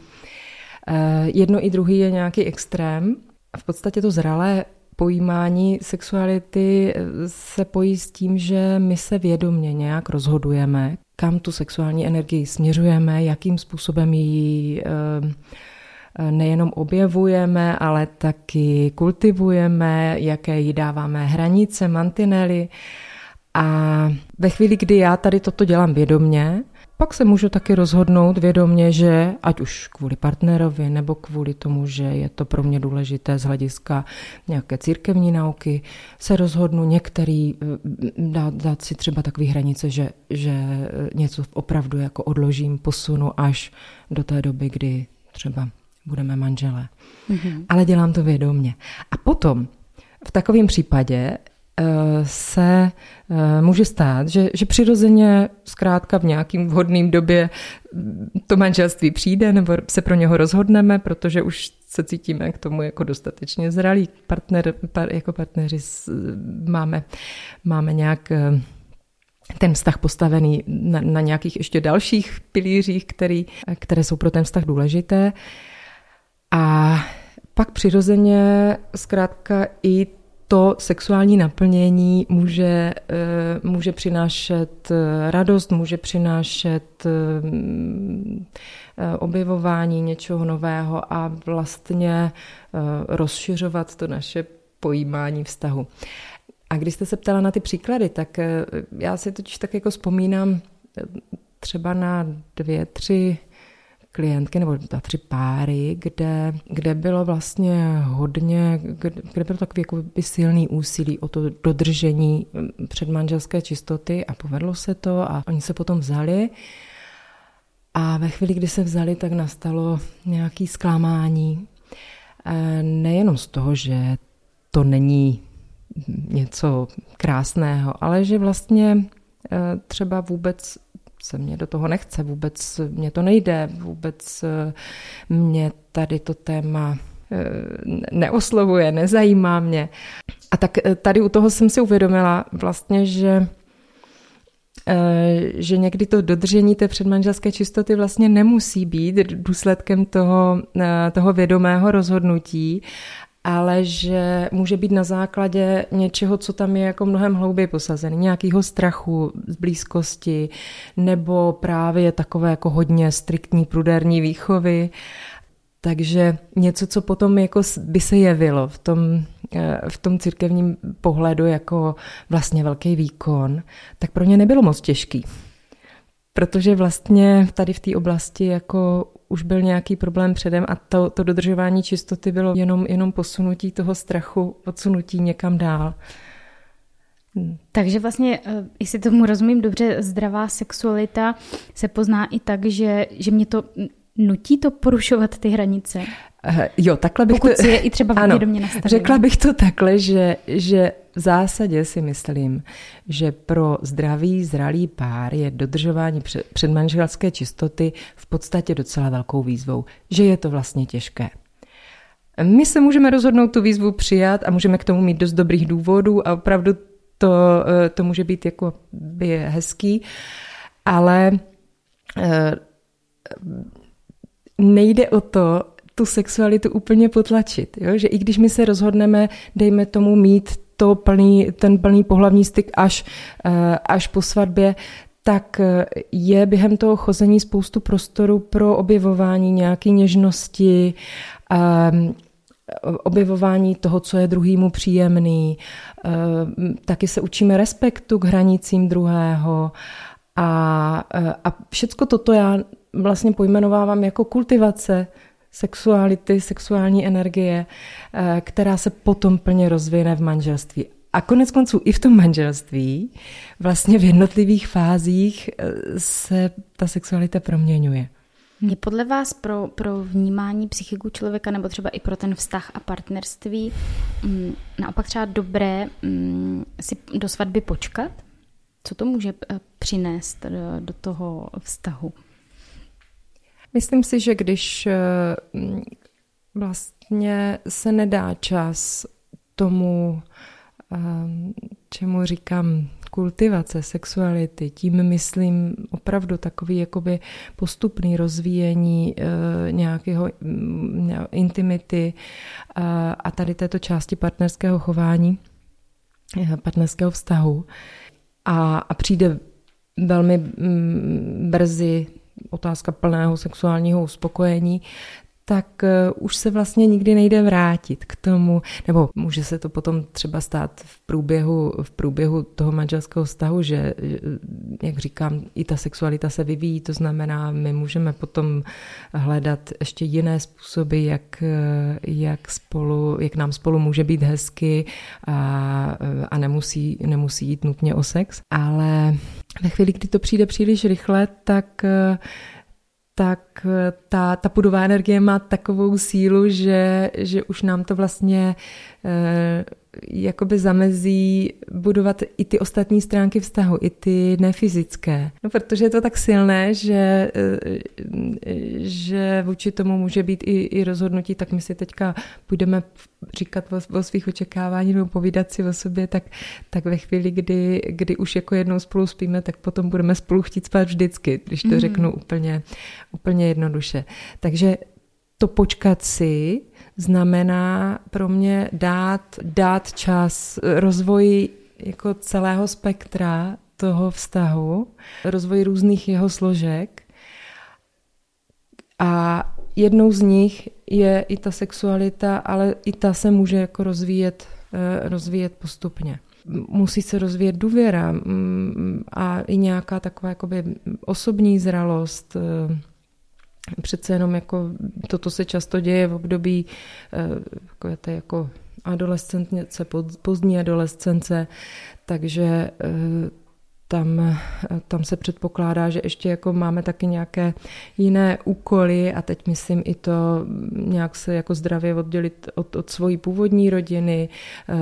Jedno i druhý je nějaký extrém. V podstatě to zralé pojímání sexuality se pojí s tím, že my se vědomně nějak rozhodujeme, kam tu sexuální energii směřujeme, jakým způsobem ji eh, nejenom objevujeme, ale taky kultivujeme, jaké jí dáváme hranice, mantinely. A ve chvíli, kdy já tady toto dělám vědomně, pak se můžu taky rozhodnout vědomě, že ať už kvůli partnerovi nebo kvůli tomu, že je to pro mě důležité z hlediska nějaké církevní nauky, se rozhodnu některý eh, dát, dát si třeba takové hranice, že, že něco opravdu jako odložím, posunu až do té doby, kdy třeba budeme manželé. Mm-hmm. Ale dělám to vědomě. A potom v takovém případě se eh, může stát, že, že přirozeně zkrátka v nějakým vhodným době to manželství přijde nebo se pro něho rozhodneme, protože už se cítíme k tomu jako dostatečně zralí partner, par, jako partneři máme, máme nějak eh, ten vztah postavený na, na nějakých ještě dalších pilířích, který, které jsou pro ten vztah důležité. A pak přirozeně zkrátka i to sexuální naplnění může, eh, může přinášet eh, radost, může přinášet eh, objevování něčeho nového a vlastně rozšiřovat to naše pojímání vztahu. A když jste se ptala na ty příklady, tak já si totiž tak jako vzpomínám třeba na dvě, tři klientky nebo ta tři páry, kde, kde bylo vlastně hodně, kde, kde bylo takový jako silný úsilí o to dodržení mm, předmanželské čistoty a povedlo se to a oni se potom vzali. A ve chvíli, kdy se vzali, tak nastalo nějaké zklamání. E, nejenom z toho, že to není něco krásného, ale že vlastně e, třeba vůbec se mě do toho nechce, vůbec mě to nejde, vůbec eh, mě tady to téma eh, neoslovuje, nezajímá mě. A tak eh, tady u toho jsem si uvědomila vlastně, že že někdy to dodržení té předmanželské čistoty vlastně nemusí být důsledkem toho, toho vědomého rozhodnutí, ale že může být na základě něčeho, co tam je jako mnohem hlouběji posazený, nějakého strachu z blízkosti, nebo právě takové jako hodně striktní pruderní výchovy. Takže něco, co potom jako by se jevilo v tom, eh, v tom církevním pohledu jako vlastně velký výkon, tak pro ně nebylo moc těžký. Protože vlastně tady v té oblasti jako už byl nějaký problém předem a to, to dodržování čistoty bylo jenom, jenom posunutí toho strachu, odsunutí někam dál. Hmm. Takže vlastně, eh, jestli tomu rozumím dobře, zdravá sexualita se pozná i tak, že, že mě to nutí to porušovat ty hranice. Jo, takhle bych Pokud to... je i třeba [LAUGHS] vědomě nastavila. Řekla bych to takhle, že, že v zásadě si myslím, že pro zdravý, zralý pár je dodržování předmanželské čistoty v podstatě docela velkou výzvou, že je to vlastně těžké. My se můžeme rozhodnout tu výzvu přijat a můžeme k tomu mít dost dobrých důvodů a opravdu to, eh, to může být jako by hezký, ale eh, nejde o to, tu sexualitu úplně potlačit. Jo? Že i když my se rozhodneme, dejme tomu mít to plný, ten plný pohlavní styk až, eh, až po svatbě, tak eh, je během toho chození spoustu prostoru pro objevování nějaké něžnosti, um, objevování toho, co je druhýmu příjemný. Um, taky se učíme respektu k hranicím druhého a, a všecko toto já vlastně pojmenovávám jako kultivace sexuality, sexuální energie, eh, která se potom plně rozvine v manželství. A konec konců i v tom manželství vlastně v jednotlivých fázích eh, se ta sexualita proměňuje. Je podle vás pro, pro vnímání psychiku člověka nebo třeba i pro ten vztah a partnerství mm, naopak třeba dobré mm, si do svatby počkat? Co to může eh, přinést do toho vztahu? Myslím si, že když eh, vlastně se nedá čas tomu, eh, čemu říkám kultivace sexuality, tím myslím opravdu takový jakoby postupný rozvíjení eh, nějakého mm, intimity a tady této části partnerského chování, partnerského vztahu. A, a přijde velmi mm, brzy otázka plného sexuálního uspokojení, tak eh, už se vlastně nikdy nejde vrátit k tomu, nebo může se to potom třeba stát v průběhu, v průběhu toho manželského vztahu, že, jak říkám, i ta sexualita se vyvíjí, to znamená, my můžeme potom hledat ještě jiné způsoby, jak, eh, jak, spolu, jak nám spolu může být hezky a, a nemusí, nemusí jít nutně o sex, ale ve chvíli, kdy to přijde příliš rychle, tak eh, tak ta, ta pudová energie má takovou sílu, že, že už nám to vlastně eh, jakoby zamezí budovat i ty ostatní stránky vztahu, i ty nefyzické. No, protože je to tak silné, že, eh, že vůči tomu může být i, i rozhodnutí, tak my si teďka půjdeme říkat o, o svých očekávání nebo povídat si o sobě, tak, tak ve chvíli, kdy, kdy už jako jednou spolu spíme, tak potom budeme spolu chtít spát vždycky, když to mm. řeknu úplně, úplně jednoduše. Takže to počkat si znamená pro mě dát, dát čas rozvoji jako celého spektra toho vztahu, rozvoji různých jeho složek. A jednou z nich je i ta sexualita, ale i ta se může jako rozvíjet, eh, rozvíjet postupně. Musí se rozvíjet důvěra mm, a i nějaká taková osobní zralost, eh, přece jenom jako toto se často děje v období jako, to jako adolescence, pozdní adolescence, takže eh, tam, tam se předpokládá, že ještě jako máme taky nějaké jiné úkoly a teď myslím i to nějak se jako zdravě oddělit od, od svojí původní rodiny, eh,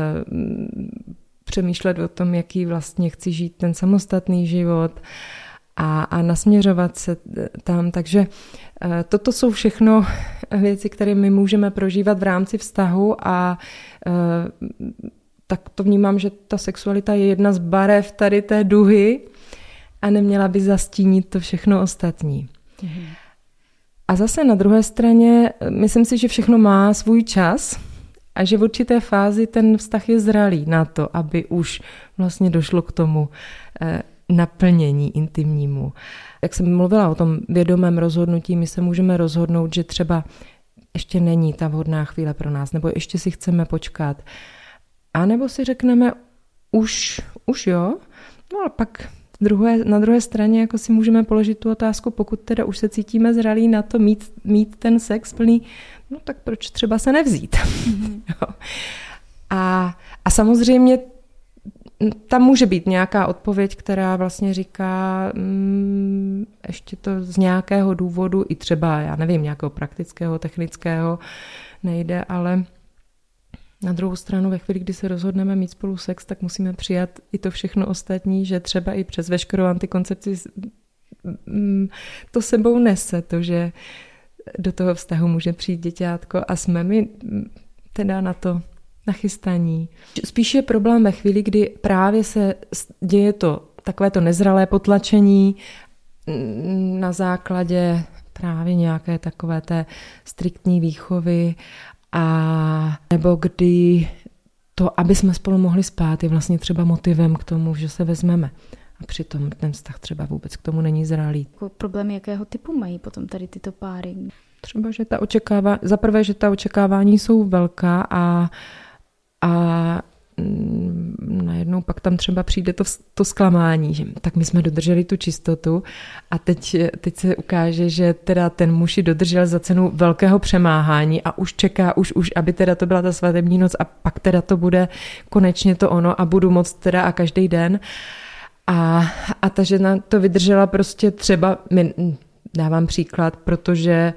přemýšlet o tom, jaký vlastně chci žít ten samostatný život a, a nasměřovat se tam. Takže eh, toto jsou všechno [LAUGHS] věci, které my můžeme prožívat v rámci vztahu a eh, tak to vnímám, že ta sexualita je jedna z barev tady té duhy a neměla by zastínit to všechno ostatní. Mhm. A zase na druhé straně, myslím si, že všechno má svůj čas a že v určité fázi ten vztah je zralý na to, aby už vlastně došlo k tomu eh, naplnění intimnímu. Jak jsem mluvila o tom vědomém rozhodnutí, my se můžeme rozhodnout, že třeba ještě není ta vhodná chvíle pro nás, nebo ještě si chceme počkat. A nebo si řekneme, už, už jo, no ale pak druhé, na druhé straně jako si můžeme položit tu otázku, pokud teda už se cítíme zralí na to mít, mít ten sex plný, no tak proč třeba se nevzít? [LAUGHS] Mm-hmm. a, a samozřejmě tam může být nějaká odpověď, která vlastně říká, mm, ještě to z nějakého důvodu, i třeba, já nevím, nějakého praktického, technického nejde, ale na druhou stranu, ve chvíli, kdy se rozhodneme mít spolu sex, tak musíme přijat i to všechno ostatní, že třeba i přes veškerou antikoncepci mm, to sebou nese, to, že do toho vztahu může přijít děťátko a jsme my mm, teda na to nachystaní. Spíš je problém ve chvíli, kdy právě se děje to takové to nezralé potlačení mm, na základě právě nějaké takové té striktní výchovy a nebo kdy to, aby jsme spolu mohli spát, je vlastně třeba motivem k tomu, že se vezmeme. A přitom ten vztah třeba vůbec k tomu není zralý. Jako problémy jakého typu mají potom tady tyto páry? Třeba, že ta očekávání, za prvé, že ta očekávání jsou velká a a mm, najednou pak tam třeba přijde to, to zklamání, že tak my jsme dodrželi tu čistotu a teď, teď se ukáže, že teda ten muž ji dodržel za cenu velkého přemáhání a už čeká, už, už, aby teda to byla ta svatební noc a pak teda to bude konečně to ono a budu moc teda a každý den. A, a ta žena to vydržela prostě třeba, my, dávám příklad, protože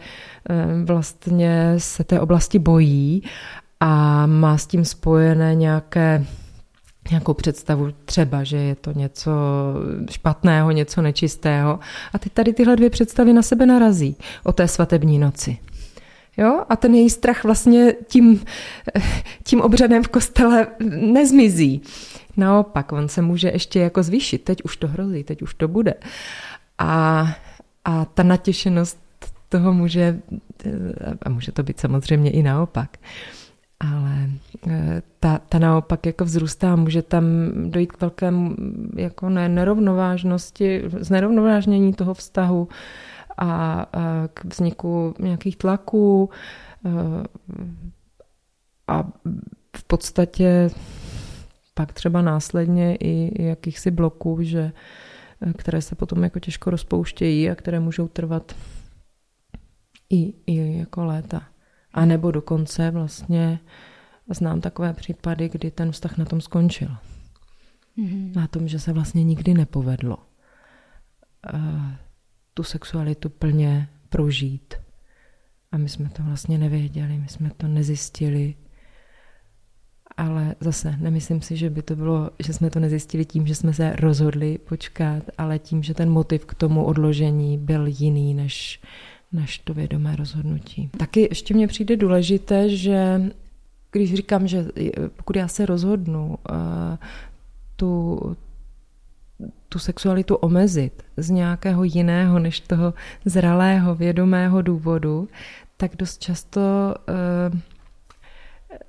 eh, vlastně se té oblasti bojí a má s tím spojené nějaké nějakou představu třeba, že je to něco špatného, něco nečistého. A ty tady tyhle dvě představy na sebe narazí o té svatební noci. Jo? A ten její strach vlastně tím, tím obřadem v kostele nezmizí. Naopak, on se může ještě jako zvýšit. Teď už to hrozí, teď už to bude. A, a ta natěšenost toho může, a může to být samozřejmě i naopak, ale eh, ta, ta naopak jako vzrůstá, může tam dojít k velkému jako ne, nerovnovážnosti, znerovnovážnění toho vztahu a k vzniku nějakých tlaků a v podstatě pak třeba následně i jakýchsi bloků, že, které se potom jako těžko rozpouštějí a které můžou trvat i, i jako léta. A nebo dokonce vlastně znám takové případy, kdy ten vztah na tom skončil. Mm-hmm. Na tom, že se vlastně nikdy nepovedlo uh, tu sexualitu plně prožít. A my jsme to vlastně nevěděli, my jsme to nezjistili. Ale zase nemyslím si, že by to bylo, že jsme to nezjistili tím, že jsme se rozhodli počkat, ale tím, že ten motiv k tomu odložení byl jiný než, než to vědomé rozhodnutí. Taky ještě mně přijde důležité, že když říkám, že pokud já se rozhodnu uh, tu, tu sexualitu omezit z nějakého jiného než toho zralého, vědomého důvodu, tak dost často uh,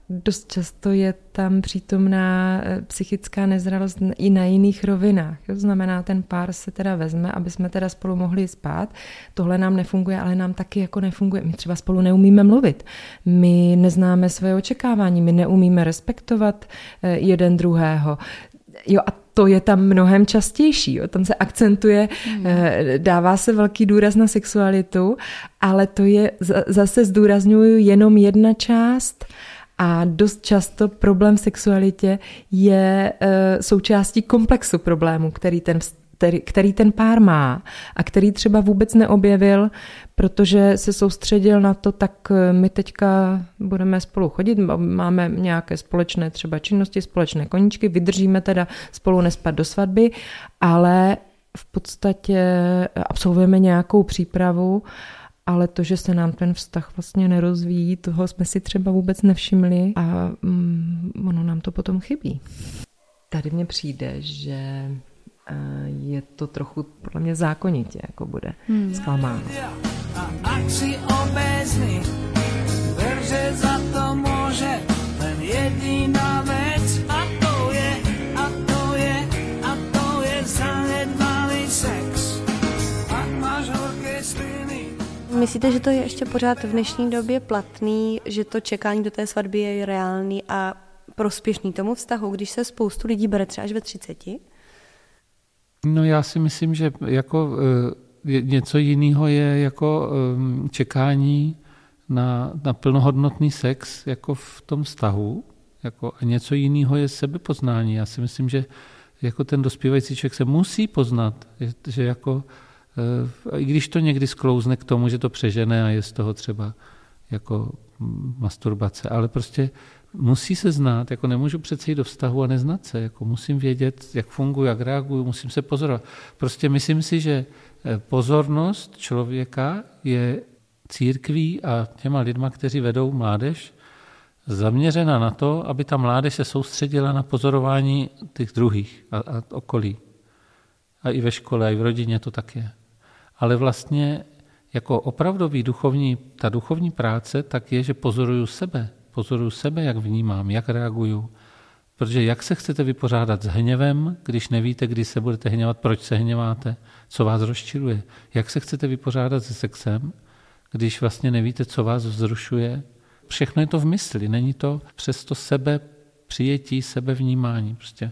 dost často je tam přítomná eh, psychická nezralost i na jiných rovinách. To znamená, ten pár se teda vezme, aby jsme teda spolu mohli spát. Tohle nám nefunguje, ale nám taky jako nefunguje. My třeba spolu neumíme mluvit. My neznáme své očekávání, my neumíme respektovat eh, jeden druhého. Jo, a to je tam mnohem častější. Jo. Tam se akcentuje, hmm. Eh, dává se velký důraz na sexualitu, ale to je, zase zdůraznuju, jenom jedna část a dost často problém v sexualitě je e, součástí komplexu problému, který ten, který, který ten pár má a který třeba vůbec neobjevil, protože se soustředil na to, tak e, my teďka budeme spolu chodit, máme nějaké společné třeba činnosti, společné koníčky, vydržíme teda spolu nespat do svatby, ale v podstatě absolvujeme nějakou přípravu ale to, že se nám ten vztah vlastně nerozvíjí, toho jsme si třeba vůbec nevšimli a mm, ono nám to potom chybí. Tady mně přijde, že je to trochu podle mě zákonitě, jako bude hmm. zklamáno. A ak si obézny, ver, že za to může len jediná vec a to Myslíte, že to je ještě pořád v dnešní době platný, že to čekání do té svatby je reálný a prospěšný tomu vztahu, když se spoustu lidí bere třeba až ve 30? No já si myslím, že jako e, něco jiného je jako e, čekání na, na plnohodnotný sex jako v tom vztahu jako, a něco jiného je sebepoznání. Já si myslím, že jako ten dospívající člověk se musí poznat, že, že jako Eh, i když to někdy sklouzne k tomu, že to přežene a je z toho třeba jako masturbace, ale prostě musí se znát, jako nemůžu přece jít do vztahu a neznat se, jako musím vědět, jak funguji, jak reaguju, musím se pozorovat. Prostě myslím si, že eh, pozornost člověka je církví a těma lidma, kteří vedou mládež, zaměřena na to, aby ta mládež se soustředila na pozorování těch druhých a, a okolí. A i ve škole, a i v rodině to tak je ale vlastně jako opravdový duchovní, ta duchovní práce tak je, že pozoruju sebe. Pozoruju sebe, jak vnímám, jak reaguju. Protože jak se chcete vypořádat s hněvem, když nevíte, kdy se budete hněvat, proč se hněváte, co vás rozčiluje. Jak se chcete vypořádat se sexem, když vlastně nevíte, co vás vzrušuje. Všechno je to v mysli, není to přesto sebe přijetí, sebevnímání. Prostě.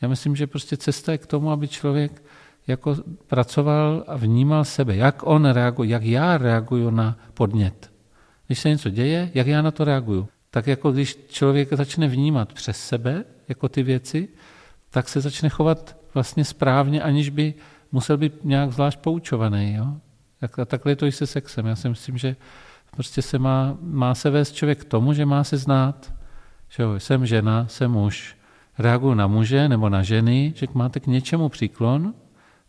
Já myslím, že prostě cesta je k tomu, aby člověk jako pracoval a vnímal sebe, jak on reaguje, jak já reaguju na podnět. Když se něco děje, jak já na to reaguju. Tak jako když člověk začne vnímat přes sebe jako ty věci, tak se začne chovat vlastně správně, aniž by musel být nějak zvlášť poučovaný. Jo? A takhle je to i se sexem. Já si myslím, že prostě se má, má se vést člověk k tomu, že má se znát, že jo, jsem žena, jsem muž, reaguju na muže nebo na ženy, že máte k něčemu příklon,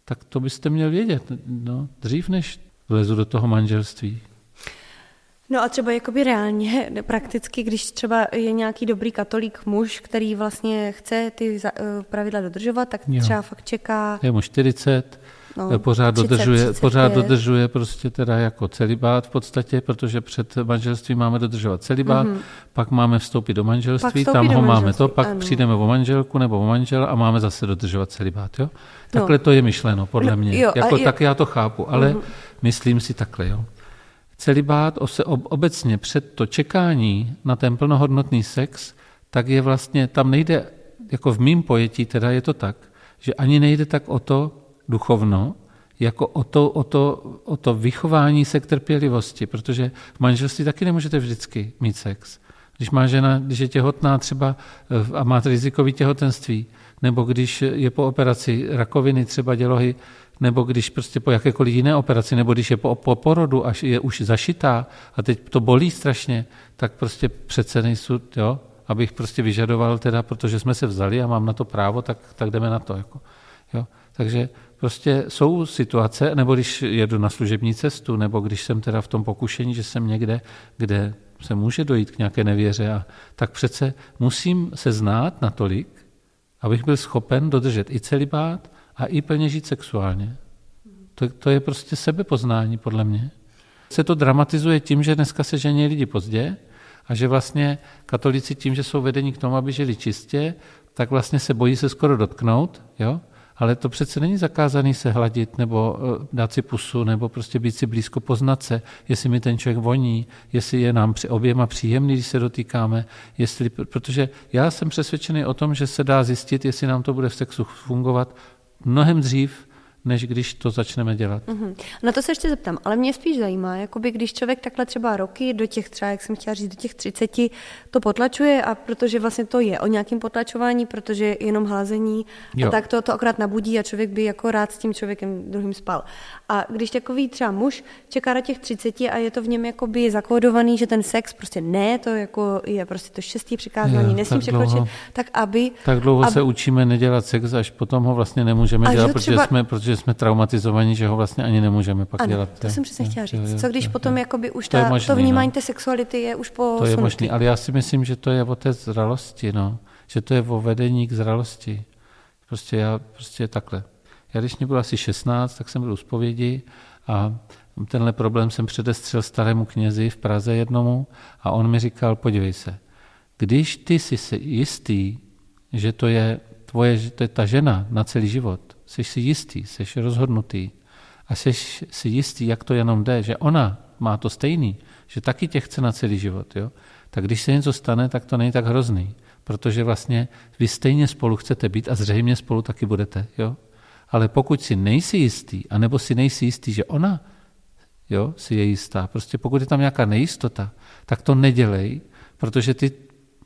tak to byste měl vědět, no, dřív než vlezu do toho manželství. No a třeba jakoby reálně, prakticky, když třeba je nějaký dobrý katolík muž, který vlastně chce ty eh, pravidla dodržovat, tak třeba jo. fakt čeká... Je mu 40, no, pořád, 30, dodržuje, 35. pořád dodržuje prostě teda jako celibát v podstatě, protože před manželstvím máme dodržovat celibát, mm-hmm. pak máme vstoupit do manželství, tam do ho manželství, máme to, pak ano. přijdeme o manželku nebo o manžela a máme zase dodržovat celibát. Jo? Takhle no. to je myšleno, podle no, mě. Jo, jako, jo. Tak já to chápu, ale mm-hmm. myslím si takhle. Jo. Celibát se obecně před to čekání na ten plnohodnotný sex, tak je vlastně, tam nejde, jako v mým pojetí teda je to tak, že ani nejde tak o to duchovno, jako o to, o, to, o to vychování se k trpělivosti, protože v manželství taky nemůžete vždycky mít sex. Když má žena, když je těhotná třeba eh, a má rizikový těhotenství, nebo když je po operaci rakoviny, třeba dělohy, nebo když prostě po jakékoliv jiné operaci, nebo když je po, po porodu, až je už zašitá a teď to bolí strašně, tak prostě přece nejsou, jo, abych prostě vyžadoval teda, protože jsme se vzali a mám na to právo, tak, tak jdeme na to. Jako, jo. Takže prostě jsou situace, nebo když jedu na služební cestu, nebo když jsem teda v tom pokušení, že jsem někde, kde se může dojít k nějaké nevěře, a tak přece musím se znát natolik, abych byl schopen dodržet i celibát a i plně žít sexuálně. To, to je prostě sebepoznání, podle mě. Se to dramatizuje tím, že dneska se žení lidi pozdě a že vlastně katolíci tím, že jsou vedeni k tomu, aby žili čistě, tak vlastně se bojí se skoro dotknout, jo? Ale to přece není zakázaný se hladit nebo eh, dát si pusu nebo prostě být si blízko poznat se, jestli mi ten člověk voní, jestli je nám při oběma příjemný, když se dotýkáme, jestli, protože já jsem přesvědčený o tom, že se dá zjistit, jestli nám to bude v sexu fungovat mnohem dřív, než když to začneme dělat. Mm-hmm. Na to se ještě zeptám, ale mě spíš zajímá, jakoby když člověk takhle třeba roky do těch třeba, jak jsem chtěla říct, do těch 30 to potlačuje a protože vlastně to je o nějakém potlačování, protože jenom hlazení jo. a tak to, to akorát nabudí a člověk by jako rád s tím člověkem druhým spal. A když takový třeba muž čeká na těch 30 a je to v něm jakoby zakódovaný, že ten sex prostě ne, to jako je prostě to šestý přikázání, nesmím překročit, tak aby... Tak dlouho aby, se učíme nedělat sex, až potom ho vlastně nemůžeme dělat, protože, třeba, jsme, protože jsme traumatizovaní, že ho vlastně ani nemůžeme pak ano, dělat. to jsem přesně chtěla říct. Co když je, potom je, jakoby už to, ta, možný, to vnímání no. té sexuality je už po To je možné, ale já si myslím, že to je o té zralosti, no. že to je o vedení k zralosti. Prostě já prostě takhle. Já když mě bylo asi 16, tak jsem byl u zpovědi a tenhle problém jsem předestřel starému knězi v Praze jednomu a on mi říkal, podívej se, když ty jsi si jistý, že to je tvoje, že to je ta žena na celý život, jsi si jistý, jsi rozhodnutý a jsi si jistý, jak to jenom jde, že ona má to stejný, že taky tě chce na celý život, jo? tak když se něco stane, tak to není tak hrozný, protože vlastně vy stejně spolu chcete být a zřejmě spolu taky budete. Jo? Ale pokud si nejsi jistý, anebo si nejsi jistý, že ona jo, si je jistá, prostě pokud je tam nějaká nejistota, tak to nedělej, protože ty,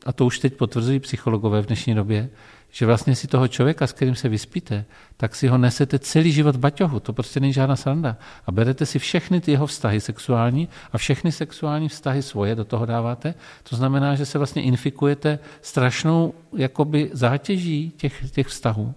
a to už teď potvrzují psychologové v dnešní době, že vlastně si toho člověka, s kterým se vyspíte, tak si ho nesete celý život v baťohu. To prostě není žádná sranda. A berete si všechny ty jeho vztahy sexuální a všechny sexuální vztahy svoje do toho dáváte. To znamená, že se vlastně infikujete strašnou jakoby zátěží těch, těch vztahů.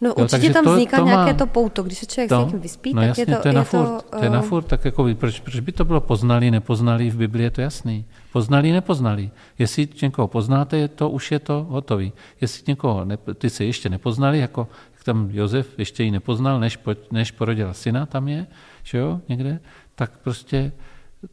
No jo, určitě tam vzniká to, to nějaké má, to pouto, když se člověk to, s někým vyspí, no tak jasně, je to... To je, na je furt, to, to je na furt, tak jako, proč, proč by to bylo poznali, nepoznali, v Biblii je to jasný. Poznali, nepoznali. Jestli někoho poznáte, je to, už je to hotový. Jestli někoho, ne, ty se ještě nepoznali, jako jak tam Josef ještě ji nepoznal, než, po, než porodila syna, tam je, že jo, někde, tak prostě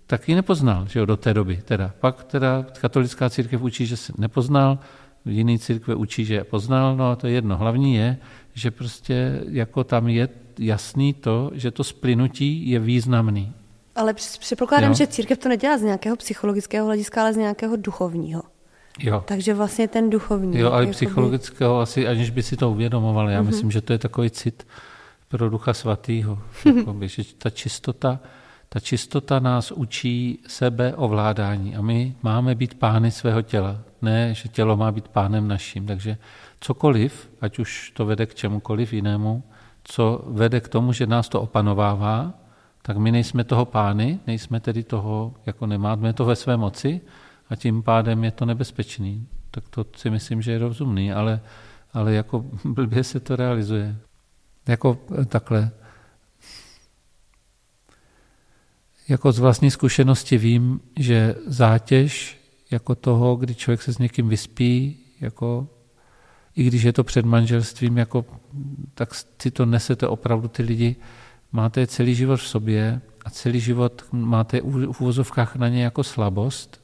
tak ji nepoznal, že jo, do té doby. Teda. Pak teda katolická církev učí, že se nepoznal, jiný církve učí, že je poznal, no a to je jedno. Hlavní je, že prostě jako tam je jasný to, že to splynutí je významný. Ale předpokládám, že církev to nedělá z nějakého psychologického hlediska, ale z nějakého duchovního. Jo. Takže vlastně ten duchovní. Jo, ale jakoby... psychologického asi, aniž by si to uvědomoval. Já uh-huh. myslím, že to je takový cit pro Ducha Svatého. [LAUGHS] Jakoby, že ta čistota, ta čistota nás učí sebe ovládání a my máme být pány svého těla. Ne, že tělo má být pánem naším. Takže cokoliv, ať už to vede k čemukoliv jinému, co vede k tomu, že nás to opanovává, tak my nejsme toho pány, nejsme tedy toho, jako nemáme to ve své moci a tím pádem je to nebezpečný. Tak to si myslím, že je rozumný, ale, ale jako [LAUGHS] blbě se to realizuje. Jako takhle. Jako z vlastní zkušenosti vím, že zátěž jako toho, kdy člověk se s někým vyspí, jako i když je to před manželstvím, jako, tak si to nesete opravdu ty lidi, máte celý život v sobě a celý život máte v úvozovkách na ně jako slabost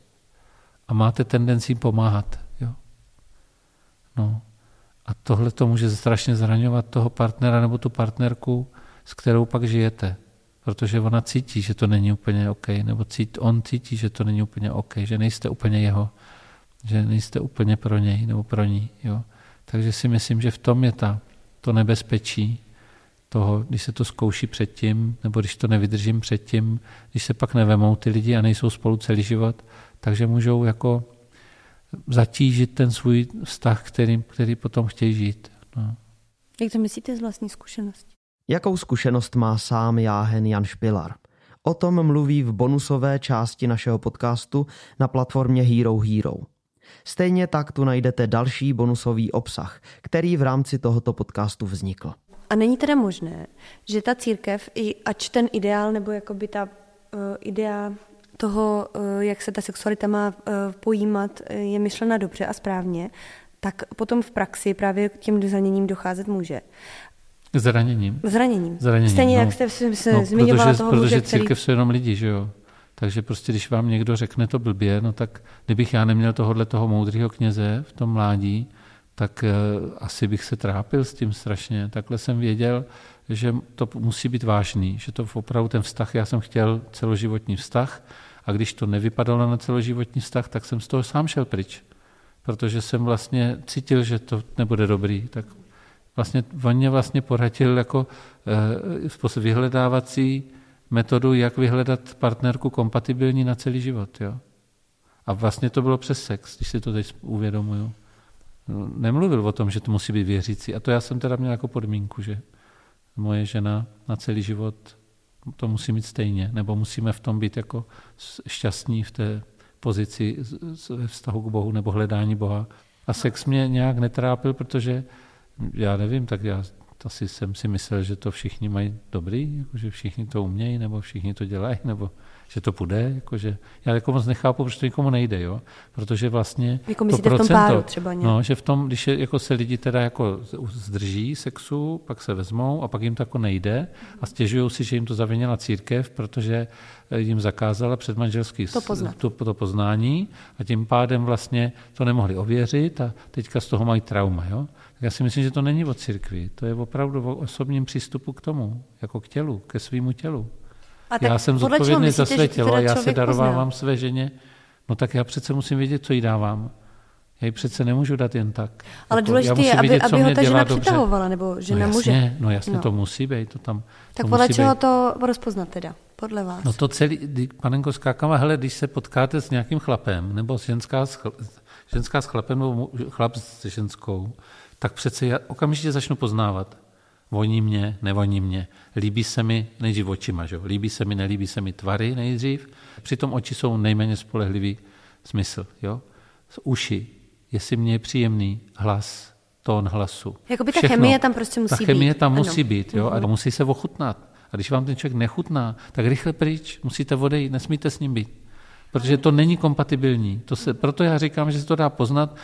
a máte tendenci jim pomáhat. Jo? No. A tohle to může strašně zraňovat toho partnera nebo tu partnerku, s kterou pak žijete. Protože ona cítí, že to není úplně OK, nebo cít, on cítí, že to není úplně OK, že nejste úplně jeho, že nejste úplně pro něj nebo pro ní. Jo. Takže si myslím, že v tom je ta, to nebezpečí toho, když se to zkouší předtím, nebo když to nevydržím předtím, když se pak nevemou ty lidi a nejsou spolu celý život, takže můžou jako zatížit ten svůj vztah, který, který potom chtějí žít. No. Jak to myslíte z vlastní zkušenosti? Jakou zkušenost má sám Jáhen Jan Špilar? O tom mluví v bonusové části našeho podcastu na platformě Hero Hero. Stejně tak tu najdete další bonusový obsah, který v rámci tohoto podcastu vznikl. A není teda možné, že ta církev, ač ten ideál nebo jakoby ta uh, idea toho, uh, jak se ta sexualita má uh, pojímat, je myšlena dobře a správně, tak potom v praxi právě k těm zraněním docházet může. Zraněním. Zraněním. Zraněním. Stejně no. jak jste se no, zmiňovala protože, toho protože muže, církev který... jsou jenom lidi, že jo. Takže prostě, když vám někdo řekne to blbě, no tak kdybych já neměl tohohle toho moudrého kněze v tom mládí, tak uh, asi bych se trápil s tím strašně. Takhle jsem věděl, že to musí být vážný, že to opravdu ten vztah, já jsem chtěl celoživotní vztah a když to nevypadalo na celoživotní vztah, tak jsem z toho sám šel pryč. Protože jsem vlastně cítil, že to nebude dobrý. Tak vlastně on mě vlastně poradil jako uh, vyhledávací metodu, jak vyhledat partnerku kompatibilní na celý život. Jo? A vlastně to bylo přes sex, když si to teď uvědomuju. No, nemluvil o tom, že to musí být věřící. A to já jsem teda měl jako podmínku, že moje žena na celý život to musí mít stejně, nebo musíme v tom být jako šťastní v té pozici ve vztahu k Bohu nebo hledání Boha. A sex mě nějak netrápil, protože já nevím, tak já asi jsem si myslel, že to všichni mají dobrý, jako že všichni to umějí, nebo všichni to dělají, nebo že to půjde, jakože, já jako moc nechápu, proč to nikomu nejde, jo? protože vlastně jako to procento, v tom páru třeba nějak. no, že v tom, když je, jako se lidi teda jako zdrží sexu, pak se vezmou a pak jim to jako nejde a stěžují si, že jim to zavinila církev, protože jim zakázala předmanželský to, poznat. to, to poznání a tím pádem vlastně to nemohli ověřit a teďka z toho mají trauma. Jo? Já si myslím, že to není o církvi, to je opravdu o osobním přístupu k tomu, jako k tělu, ke svýmu tělu. A já jsem zodpovědný za své tělo a já se darovávám pozná. své ženě, no tak já přece musím vědět, co jí dávám. Já ji přece nemůžu dát jen tak. Ale jako, důležité je, aby, vidět, aby ho ta žena dobře. přitahovala, nebo žena no jasně, muže. No jasně, no. to musí být. To tam, tak to podle čeho být. to rozpoznat teda? Podle vás? No to celý, panenko skákama, hele, když se potkáte s nějakým chlapem, nebo ženská s, chl, ženská s chlapem, nebo chlap s ženskou, tak přece já okamžitě začnu poznávat. Voní mě, nevoní mě. Líbí se mi nejdřív očima, že? líbí se mi, nelíbí se mi tvary nejdřív. Přitom oči jsou nejméně spolehlivý smysl. Jo? Z uši, jestli mě je příjemný hlas, tón hlasu. Jakoby ta chemie tam prostě musí být. Ta chemie být. tam ano. musí být jo? a musí se ochutnat. A když vám ten člověk nechutná, tak rychle pryč, musíte odejít, nesmíte s ním být protože to není kompatibilní. To se, proto já říkám, že se to dá poznat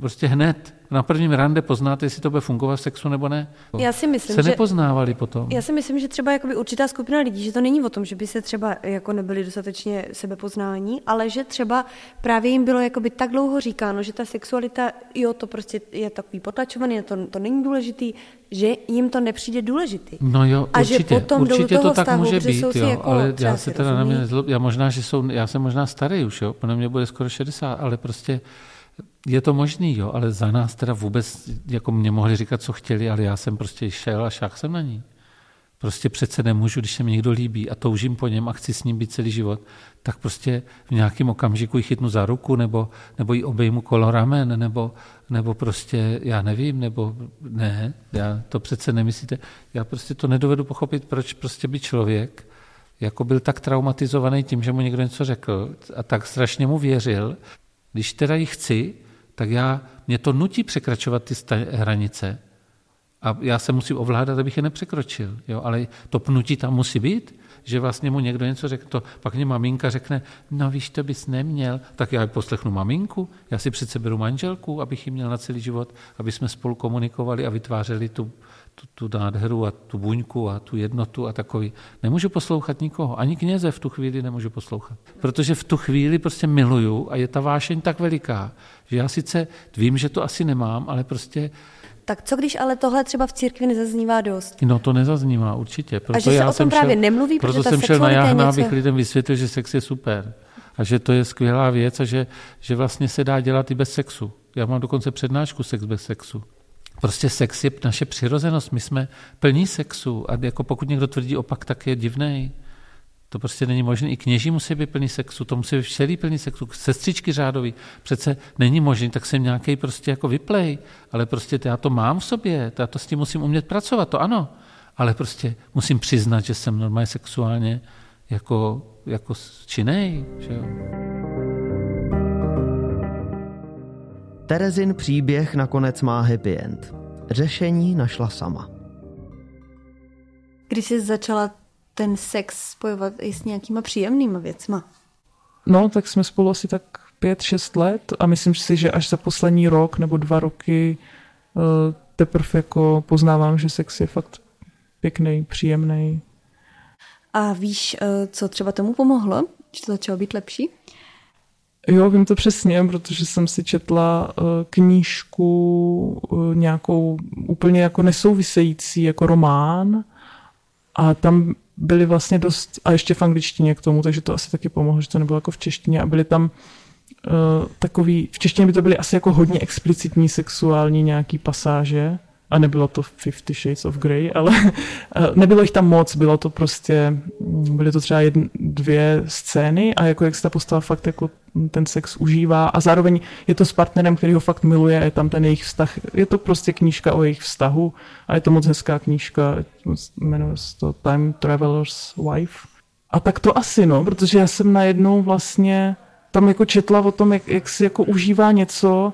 prostě hned. Na prvním rande poznáte, jestli to bude fungovat v sexu nebo ne. Já si myslím, se že, nepoznávali potom. Já si myslím, že třeba jakoby určitá skupina lidí, že to není o tom, že by se třeba jako nebyli dostatečně sebepoznání, ale že třeba právě jim bylo jakoby tak dlouho říkáno, že ta sexualita, jo, to prostě je takový potlačovaný, to, to není důležitý, že jim to nepřijde důležitý. No jo, a určitě, že potom určitě to tak vztahu, může být, jo, jako ale já se teda rozumí. na mě nezlob, já možná, že jsou, já jsem možná starý už, jo, na mě bude skoro 60, ale prostě je to možný, jo, ale za nás teda vůbec, jako mě mohli říkat, co chtěli, ale já jsem prostě šel a šách jsem na ní. Prostě přece nemůžu, když se mi někdo líbí a toužím po něm a chci s ním být celý život, tak prostě v nějakém okamžiku ji chytnu za ruku, nebo, nebo ji obejmu kolo ramen, nebo, nebo prostě, já nevím, nebo ne, já to přece nemyslíte. Já prostě to nedovedu pochopit, proč prostě by člověk jako byl tak traumatizovaný tím, že mu někdo něco řekl a tak strašně mu věřil, když teda ji chci, tak já, mě to nutí překračovat ty hranice. A já se musím ovládat, abych je nepřekročil. Jo? Ale to pnutí tam musí být, že vlastně mu někdo něco řekne, to, pak mě maminka řekne, no víš, to bys neměl, tak já poslechnu maminku, já si přece beru manželku, abych ji měl na celý život, aby jsme spolu komunikovali a vytvářeli tu, tu, tu nádheru a tu buňku a tu jednotu a takový. Nemůžu poslouchat nikoho, ani kněze v tu chvíli nemůžu poslouchat. Protože v tu chvíli prostě miluju a je ta vášeň tak veliká, že já sice vím, že to asi nemám, ale prostě Tak co když ale tohle třeba v církvi nezaznívá dost? No to nezaznívá určitě. Proto a že se já o tom jsem právě šel, nemluví, proto protože jsem šel na jáhna, něco... abych lidem vysvětlil, že sex je super. A že to je skvělá věc a že, že vlastně se dá dělat i bez sexu. Já mám dokonce přednášku sex bez sexu. Prostě sex je naše přirozenost. My jsme plní sexu a jako pokud někdo tvrdí opak, tak je divný. To prostě není možné. I kněží musí být plný sexu, to musí být všelý plný sexu. Sestřičky řádový. Přece není možné, tak jsem nějaký prostě jako vyplej. Ale prostě já to mám v sobě, já to s tím musím umět pracovat, to ano. Ale prostě musím přiznat, že jsem normálně sexuálně jako, jako činej. Že jo? Terezin příběh nakonec má happy end. Řešení našla sama. Když jsi začala ten sex spojovat i s nějakýma příjemnýma věcma? No, tak jsme spolu asi tak pět, šest let a myslím si, že až za poslední rok nebo dva roky uh, teprve jako poznávám, že sex je fakt pěkný, příjemný. A víš, uh, co třeba tomu pomohlo? Že to začalo být lepší? Jo, vím to přesně, protože jsem si četla uh, knížku uh, nějakou úplně jako nesouvisející, jako román. A tam byly vlastně dost, a ještě v angličtině k tomu, takže to asi taky pomohlo, že to nebylo jako v češtině. A byly tam uh, takový, v češtině by to byly asi jako hodně explicitní sexuální nějaký pasáže, a nebylo to Fifty Shades of Grey, ale [LAUGHS] nebylo jich tam moc, bylo to prostě, byly to třeba jedn, dvě scény a jako jak se ta postava fakt jako ten sex užívá a zároveň je to s partnerem, který ho fakt miluje, je tam ten jejich vztah, je to prostě knížka o jejich vztahu a je to moc hezká knížka, jmenuje se to Time Traveler's Wife. A tak to asi no, protože já jsem najednou vlastně tam jako četla o tom, jak, jak si jako užívá něco,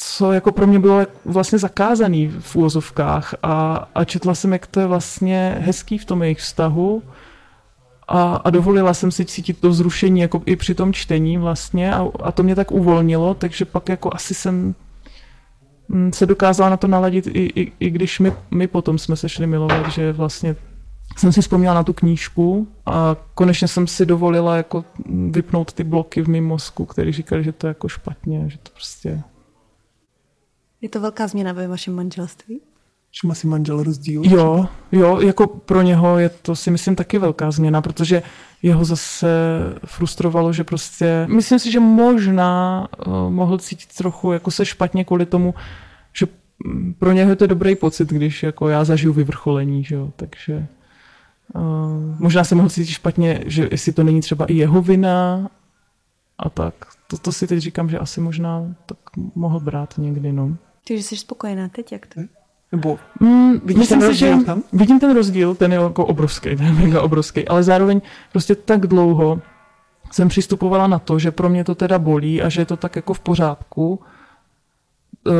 co jako pro mě bylo vlastně zakázaný v úvozovkách a, a četla jsem, jak to je vlastně hezký v tom jejich vztahu a, a dovolila jsem si cítit to vzrušení jako i při tom čtení vlastně a, a to mě tak uvolnilo, takže pak jako asi jsem mm, se dokázala na to naladit, i, i, i když my, my potom jsme se šli milovat, že vlastně jsem si vzpomněla na tu knížku a konečně jsem si dovolila jako vypnout ty bloky v mém mozku, který říkali, že to je jako špatně, že to prostě je to velká změna ve vašem manželství? Že má si manžel rozdíl? Jo, jo, jako pro něho je to si myslím taky velká změna, protože jeho zase frustrovalo, že prostě, myslím si, že možná uh, mohl cítit trochu jako se špatně kvůli tomu, že pro něho je to dobrý pocit, když jako já zažiju vyvrcholení, že jo, takže uh, možná se mohl cítit špatně, že jestli to není třeba i jeho vina a tak. To, to si teď říkám, že asi možná tak mohl brát někdy, no. Takže jsi spokojená teď, jak to? Nebo mm, vidíš ten rozdíl tam? Vidím ten rozdíl, ten je jako obrovský, [LAUGHS] ten je mega obrovský, ale zároveň prostě tak dlouho jsem přistupovala na to, že pro mě to teda bolí a že je to tak jako v pořádku, uh,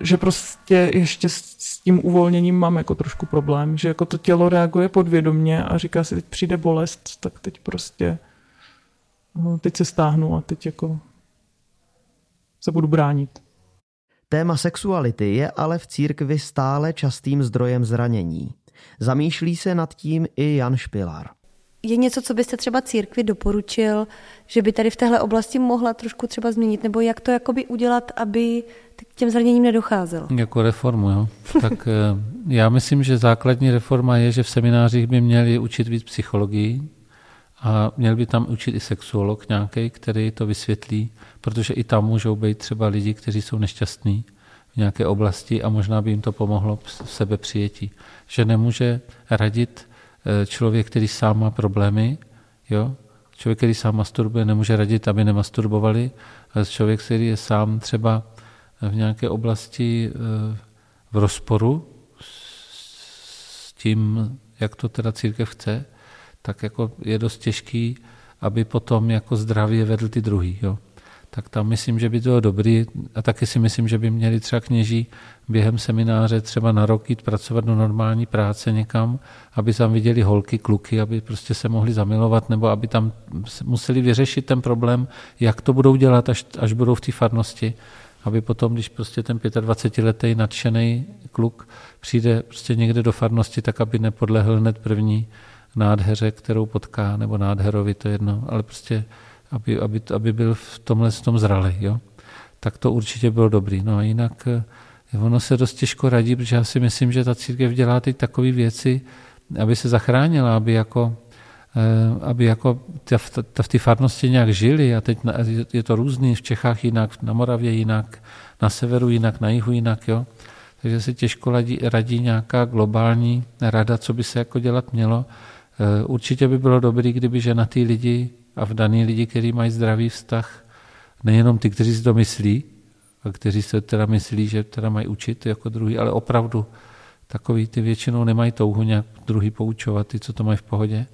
že prostě ještě s tím uvolněním mám jako trošku problém, že jako to tělo reaguje podvědomně a říká si, teď přijde bolest, tak teď prostě uh, teď se stáhnu a teď jako se budu bránit. Téma sexuality je ale v církvi stále častým zdrojem zranění. Zamýšlí se nad tím i Jan Špilar. Je něco, co byste třeba církvi doporučil, že by tady v téhle oblasti mohla trošku třeba změnit, nebo jak to jakoby udělat, aby k těm zraněním nedocházelo? Jako reformu, jo. tak eh, já myslím, že základní reforma je, že v seminářích by měli učit víc psychologii, a měl by tam učit i sexuolog nějaký, který to vysvětlí, protože i tam můžou být třeba lidi, kteří jsou nešťastní v nějaké oblasti a možná by jim to pomohlo v sebe přijetí. Že nemůže radit eh, člověk, který sám má problémy, jo? Člověk, který sám masturbuje, nemůže radit, aby nemasturbovali, ale člověk, který je sám třeba v nějaké oblasti eh, v rozporu s tím, jak to teda církev chce, tak jako je dost těžký, aby potom jako zdravě vedl ty druhý. Jo. Tak tam myslím, že by to bylo dobrý a taky si myslím, že by měli třeba kněží během semináře třeba na rok jít pracovat do normální práce někam, aby tam viděli holky, kluky, aby prostě se mohli zamilovat, nebo aby tam museli vyřešit ten problém, jak to budou dělat, až, až budou v té farnosti, aby potom, když prostě ten 25-letý nadšený kluk přijde prostě někde do farnosti, tak aby nepodlehl hned první nádheře, kterou potká, nebo nádherovi, to je jedno, ale prostě, aby, aby, aby byl v tomhle tom zralý, jo? tak to určitě bylo dobrý. No a jinak eh, ono se dost těžko radí, protože já si myslím, že ta církev dělá teď takové věci, aby se zachránila, aby jako, eh, aby jako v té farnosti nějak žili a teď je to různý, v Čechách jinak, na Moravě jinak, na severu jinak, na jihu jinak, jo. Takže se těžko radí, radí nějaká globální rada, co by se jako dělat mělo. Eh, určitě by bylo dobré, kdyby ženatý lidi a vdaný lidi, kteří mají zdravý vztah, nejenom ty, kteří si to myslí, a kteří se teda myslí, že teda mají učit jako druhý, ale opravdu takový ty většinou nemají touhu nějak druhý poučovat, ty, co to mají v pohodě,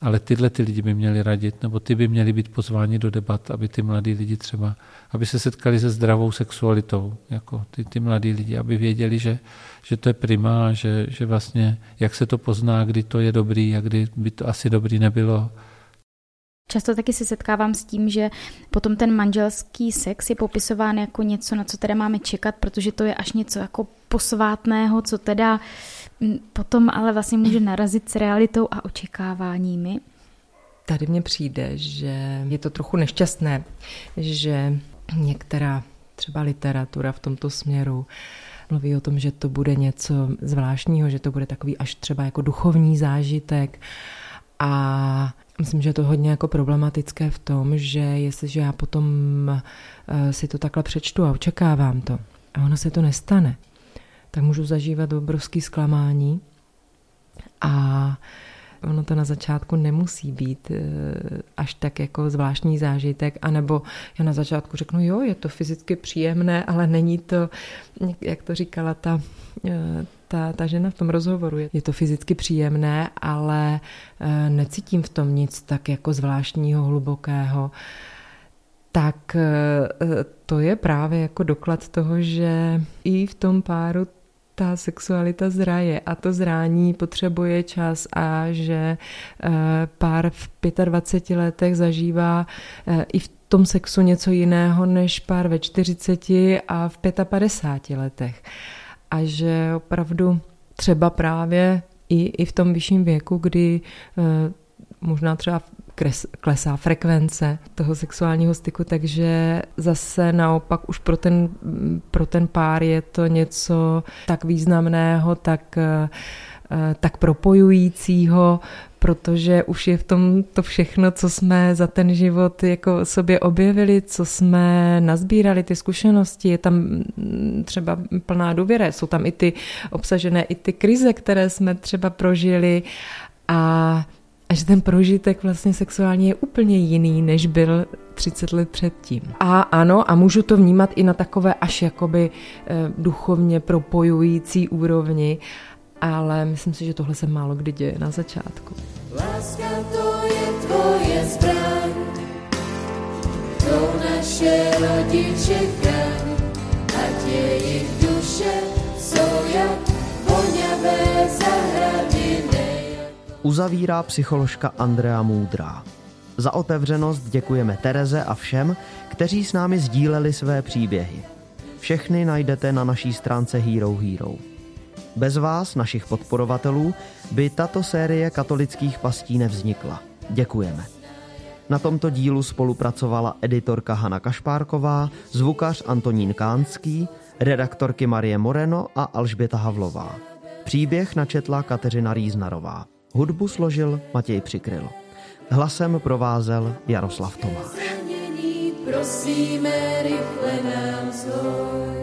ale tyhle ty lidi by měli radit, nebo ty by měli být pozváni do debat, aby ty mladí lidi třeba, aby se setkali se zdravou sexualitou, jako ty, ty mladí lidi, aby věděli, že, že to je prima, že, že vlastně, jak se to pozná, kdy to je dobrý a kdy by to asi dobrý nebylo, Často taky se setkávám s tím, že potom ten manželský sex je popisován jako něco, na co teda máme čekat, protože to je až něco jako posvátného, co teda potom ale vlastně může narazit s realitou a očekáváními. Tady mně přijde, že je to trochu nešťastné, že některá třeba literatura v tomto směru mluví o tom, že to bude něco zvláštního, že to bude takový až třeba jako duchovní zážitek a Myslím, že je to hodně jako problematické v tom, že jestliže já potom eh, si to takhle přečtu a očekávám to a ono se to nestane, tak můžu zažívat obrovský zklamání a ono to na začátku nemusí být eh, až tak jako zvláštní zážitek, anebo já na začátku řeknu, jo, je to fyzicky příjemné, ale není to, jak to říkala ta, eh, ta, ta žena v tom rozhovoru. Je to fyzicky příjemné, ale eh, necítím v tom nic tak jako zvláštního, hlubokého. Tak to je právě jako doklad toho, že i v tom páru ta sexualita zraje a to zrání potřebuje čas a že eh, pár v 25 letech zažívá eh, i v tom sexu něco jiného než pár ve 40 a v 55 letech. A že opravdu třeba právě i, i v tom vyšším věku, kdy eh, možná třeba kres, klesá frekvence toho sexuálního styku, takže zase naopak už pro ten, pro ten pár je to něco tak významného, tak, eh, tak propojujícího, protože už je v tom to všechno, co jsme za ten život jako sobě objevili, co jsme nazbírali, ty zkušenosti, je tam mm, třeba plná důvěra, jsou tam i ty obsažené, i ty krize, které jsme třeba prožili. A a že ten prožitek vlastně sexuální je úplně jiný, než byl 30 let předtím. A ano, a můžu to vnímat i na takové až jakoby eh, duchovně propojující úrovni, ale myslím si, že tohle se málo kdy děje na začátku. Láska to je tvoje zbraň, to naše rodiče chraň, ať jejich duše jsou jak voňavé zahrady uzavírá psycholožka Andrea Moudrá. Za otevřenost děkujeme Tereze a všem, kteří s námi sdíleli své příběhy. Všechny najdete na naší stránce Hero Hero. Bez vás, našich podporovatelů, by tato série katolických pastí nevznikla. Děkujeme. Na tomto dílu spolupracovala editorka Hana Kašpárková, zvukař Antonín Kánský, redaktorky Marie Moreno a Alžběta Havlová. Příběh načetla Kateřina Rýznarová. Hudbu složil Matěj Přikryl. Hlasem provázel Jaroslav Tomáš. Prosíme, rychle nám zhoj.